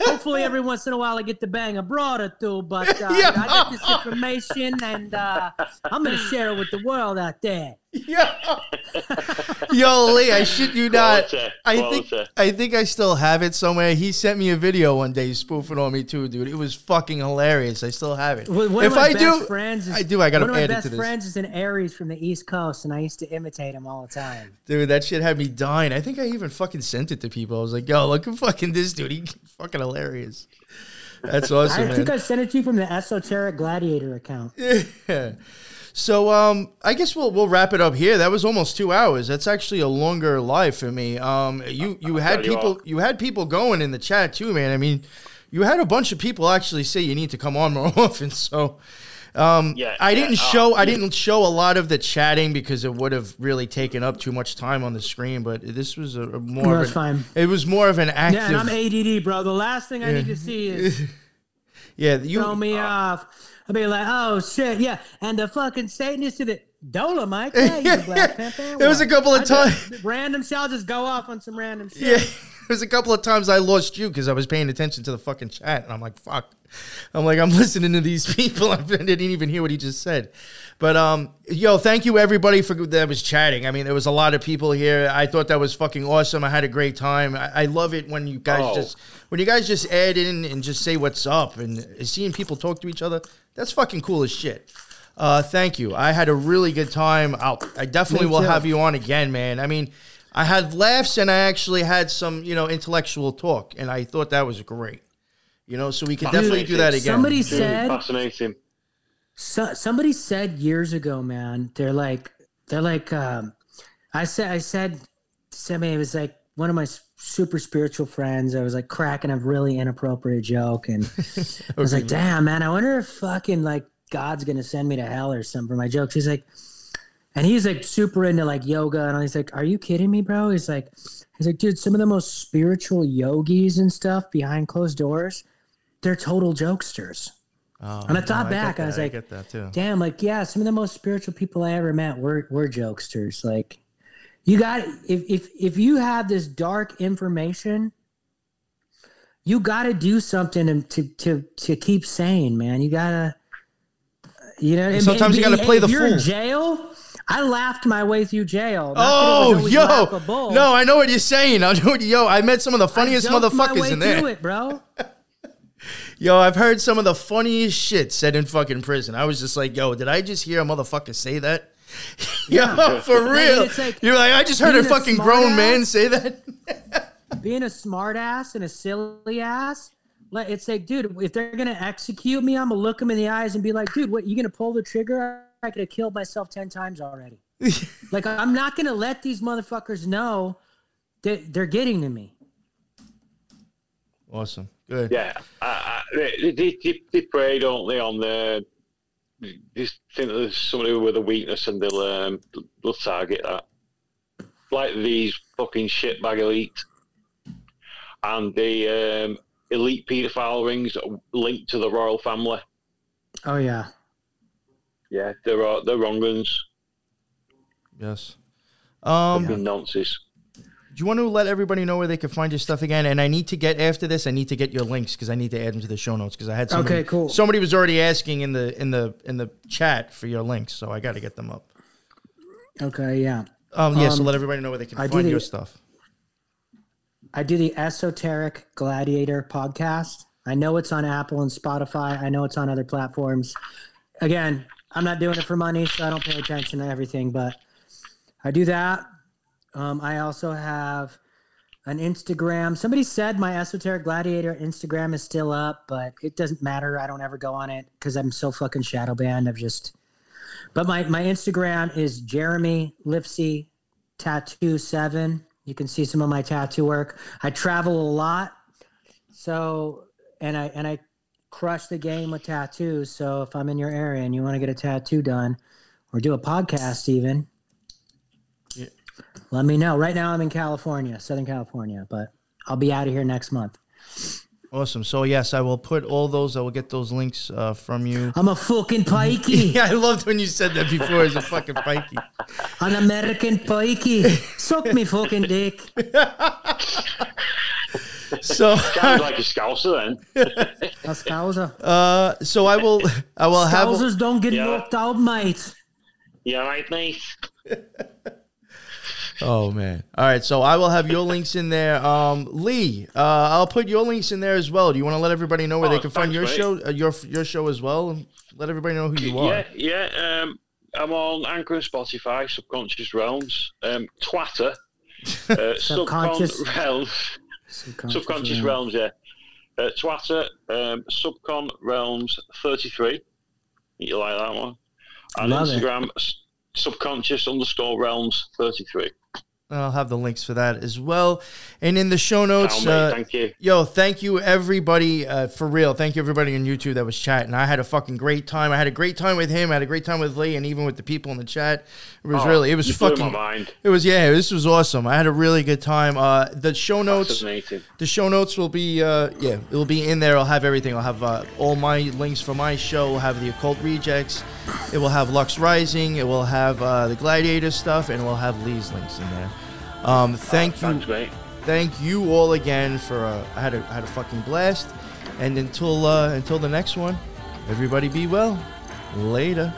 hopefully every once in a while I get to bang a broad or two. But uh, Yeah. I got this information, and uh, I'm gonna share it with the world out there. Yo, yo, Lee, I shit you not. Quality, I think quality. I think I still have it somewhere. He sent me a video one day spoofing on me too, dude. It was fucking hilarious. I still have it. One one if I do, friends is, I do. I gotta one of my best friends is an Aries from the East Coast, and I used to imitate him all the time. Dude, that shit had me dying. I think I even fucking sent it to people. I was like, yo, look at fucking this dude. He's fucking hilarious. That's awesome, I man. think I sent it to you from the Esoteric Gladiator account. yeah. So um, I guess we'll we'll wrap it up here. That was almost two hours. That's actually a longer live for me. Um, you you had tell you people what. you had people going in the chat too, man. I mean, you had a bunch of people actually say you need to come on more often. So um, Yeah, I yeah, didn't uh, show I didn't show a lot of the chatting because it would have really taken up too much time on the screen. But this was a, a more No, of an, fine. It was more of an active. Yeah, and I'm ADD, bro. The last thing I need to see is yeah, you throw me off. I'll be like, oh shit, yeah. And the fucking Satanist to the Dolomite. Yeah, you Black Panther. There was a couple of times- Random shit. I'll just go off on some random shit. Yeah, there's a couple of times I lost you because I was paying attention to the fucking chat, and I'm like, fuck. I'm like, I'm listening to these people. I didn't even hear what he just said. But um, yo, thank you everybody for that was chatting. I mean, there was a lot of people here. I thought that was fucking awesome. I had a great time. I, I love it when you guys Oh. just when you guys just add in and just say what's up and seeing people talk to each other. That's fucking cool as shit. Uh, thank you. I had a really good time. I'll, I definitely Me will too. have you on again, man. I mean, I had laughs and I actually had some, you know, intellectual talk, and I thought that was great. You know, so we can definitely do that again. Somebody Really said fascinating. So, somebody said years ago, man, they're like, they're like, um, I said, I said, somebody it was like one of my super spiritual friends. I was like cracking a really inappropriate joke, and I was like, damn, man, I wonder if fucking like God's gonna send me to hell or something for my jokes. He's like, and he's like super into like yoga, and he's like, are you kidding me, bro? He's like, he's like, dude, some of the most spiritual yogis and stuff behind closed doors, they're total jokesters. Oh, And I thought no, back, get I was like, get that too. damn, like yeah, some of the most spiritual people I ever met were were jokesters. Like you got if if if you have this dark information, you got to do something to to to keep sane, man. You gotta, you know. and- sometimes you gotta play if the you're in jail. I laughed my way through jail. Not Oh, yo, laughable. no, I know what you're saying. I know what, yo, I met some of the funniest motherfuckers in there. it, bro. Yo, I've heard some of the funniest shit said in fucking prison. I was just like, yo, did I just hear a motherfucker say that? yo, for real. like You're like, I just heard a being a fucking grown smartass. man say that. being a smart ass and a silly ass. Like it's like, dude, if they're gonna execute me, I'm gonna look them in the eyes and be like, dude, what you gonna pull the trigger? I could have killed myself ten times already. like I'm not gonna let these motherfuckers know that they're getting to me. Awesome. Good. Yeah, I, I, they, they, they, they prey, don't they, on the. They think that there's somebody with a weakness and they'll, um, they'll target that. Like these fucking shitbag elite. And the um, elite paedophile rings linked to the royal family. Oh yeah. Yeah, they're, they're wrong ones. Yes. Um, Fucking nonsense. Do you want to let everybody know where they can find your stuff again? And I need to get after this. I need to get your links because I need to add them to the show notes because I had somebody, Okay, cool. Somebody was already asking in the in the in the chat for your links, so I got to get them up. Okay, yeah. Um, yeah. so Um, let everybody know where they can I find did your stuff. I do the Esoteric Gladiator podcast. I know it's on Apple and Spotify. I know it's on other platforms. Again, I'm not doing it for money, so I don't pay attention to everything, but I do that. Um, I also have an Instagram. Somebody said my Esoteric Gladiator Instagram is still up, but it doesn't matter. I don't ever go on it because I'm so fucking shadow banned. I've just. But my, my Instagram is Jeremy Lifsey Tattoo Seven. You can see some of my tattoo work. I travel a lot, so and I and I crush the game with tattoos. So if I'm in your area and you want to get a tattoo done, or do a podcast even. Let me know. Right now I'm in California, Southern California, but I'll be out of here next month. Awesome. So yes, I will put all those. I will get those links uh, from you. I'm a fucking pikey, yeah, I loved when you said that before. As a fucking pikey. an American pikey. Suck me fucking dick. So, Sounds like a scouser then. a Causa. uh, so I will. I will have. Causers don't get Yeah. knocked out, mate. Yeah, right, mate. Oh man! All right, so I will have your links in there. Um, Lee, uh, I'll put your links in there as well. Do you want to let everybody know where they Oh, can find your mate. show, uh, your your show as well, let everybody know who you are. Yeah, yeah. Um, I'm on Anchor and Spotify, Subconscious Realms, um, Twitter, uh, Subconscious- Subcon Realms, Subconscious Realms, yeah. Uh, Twitter, um, Subcon Realms 33. You like that one? And Love. Instagram, s- Subconscious underscore Realms 33. I'll have the links for that as well, and in the show notes. Uh, thank you. Yo, thank you everybody uh, for real. Thank you everybody on YouTube that was chatting. I had a fucking great time. I had a great time with him. I had a great time with Lee, and even with the people in the chat. It was Oh, really, it was fucking. It was yeah. This was awesome. I had a really good time. Uh, the show notes. The show notes will be uh, yeah, it'll be in there. I'll have everything. I'll have uh, all my links for my show. We'll have the occult rejects. It will have Lux Rising. It will have uh, the Gladiator stuff, and we'll have Lee's links in there. Um, thank uh, you. Thank you all again for. Uh, I had a I had a fucking blast, and until uh, until the next one, everybody be well. Later.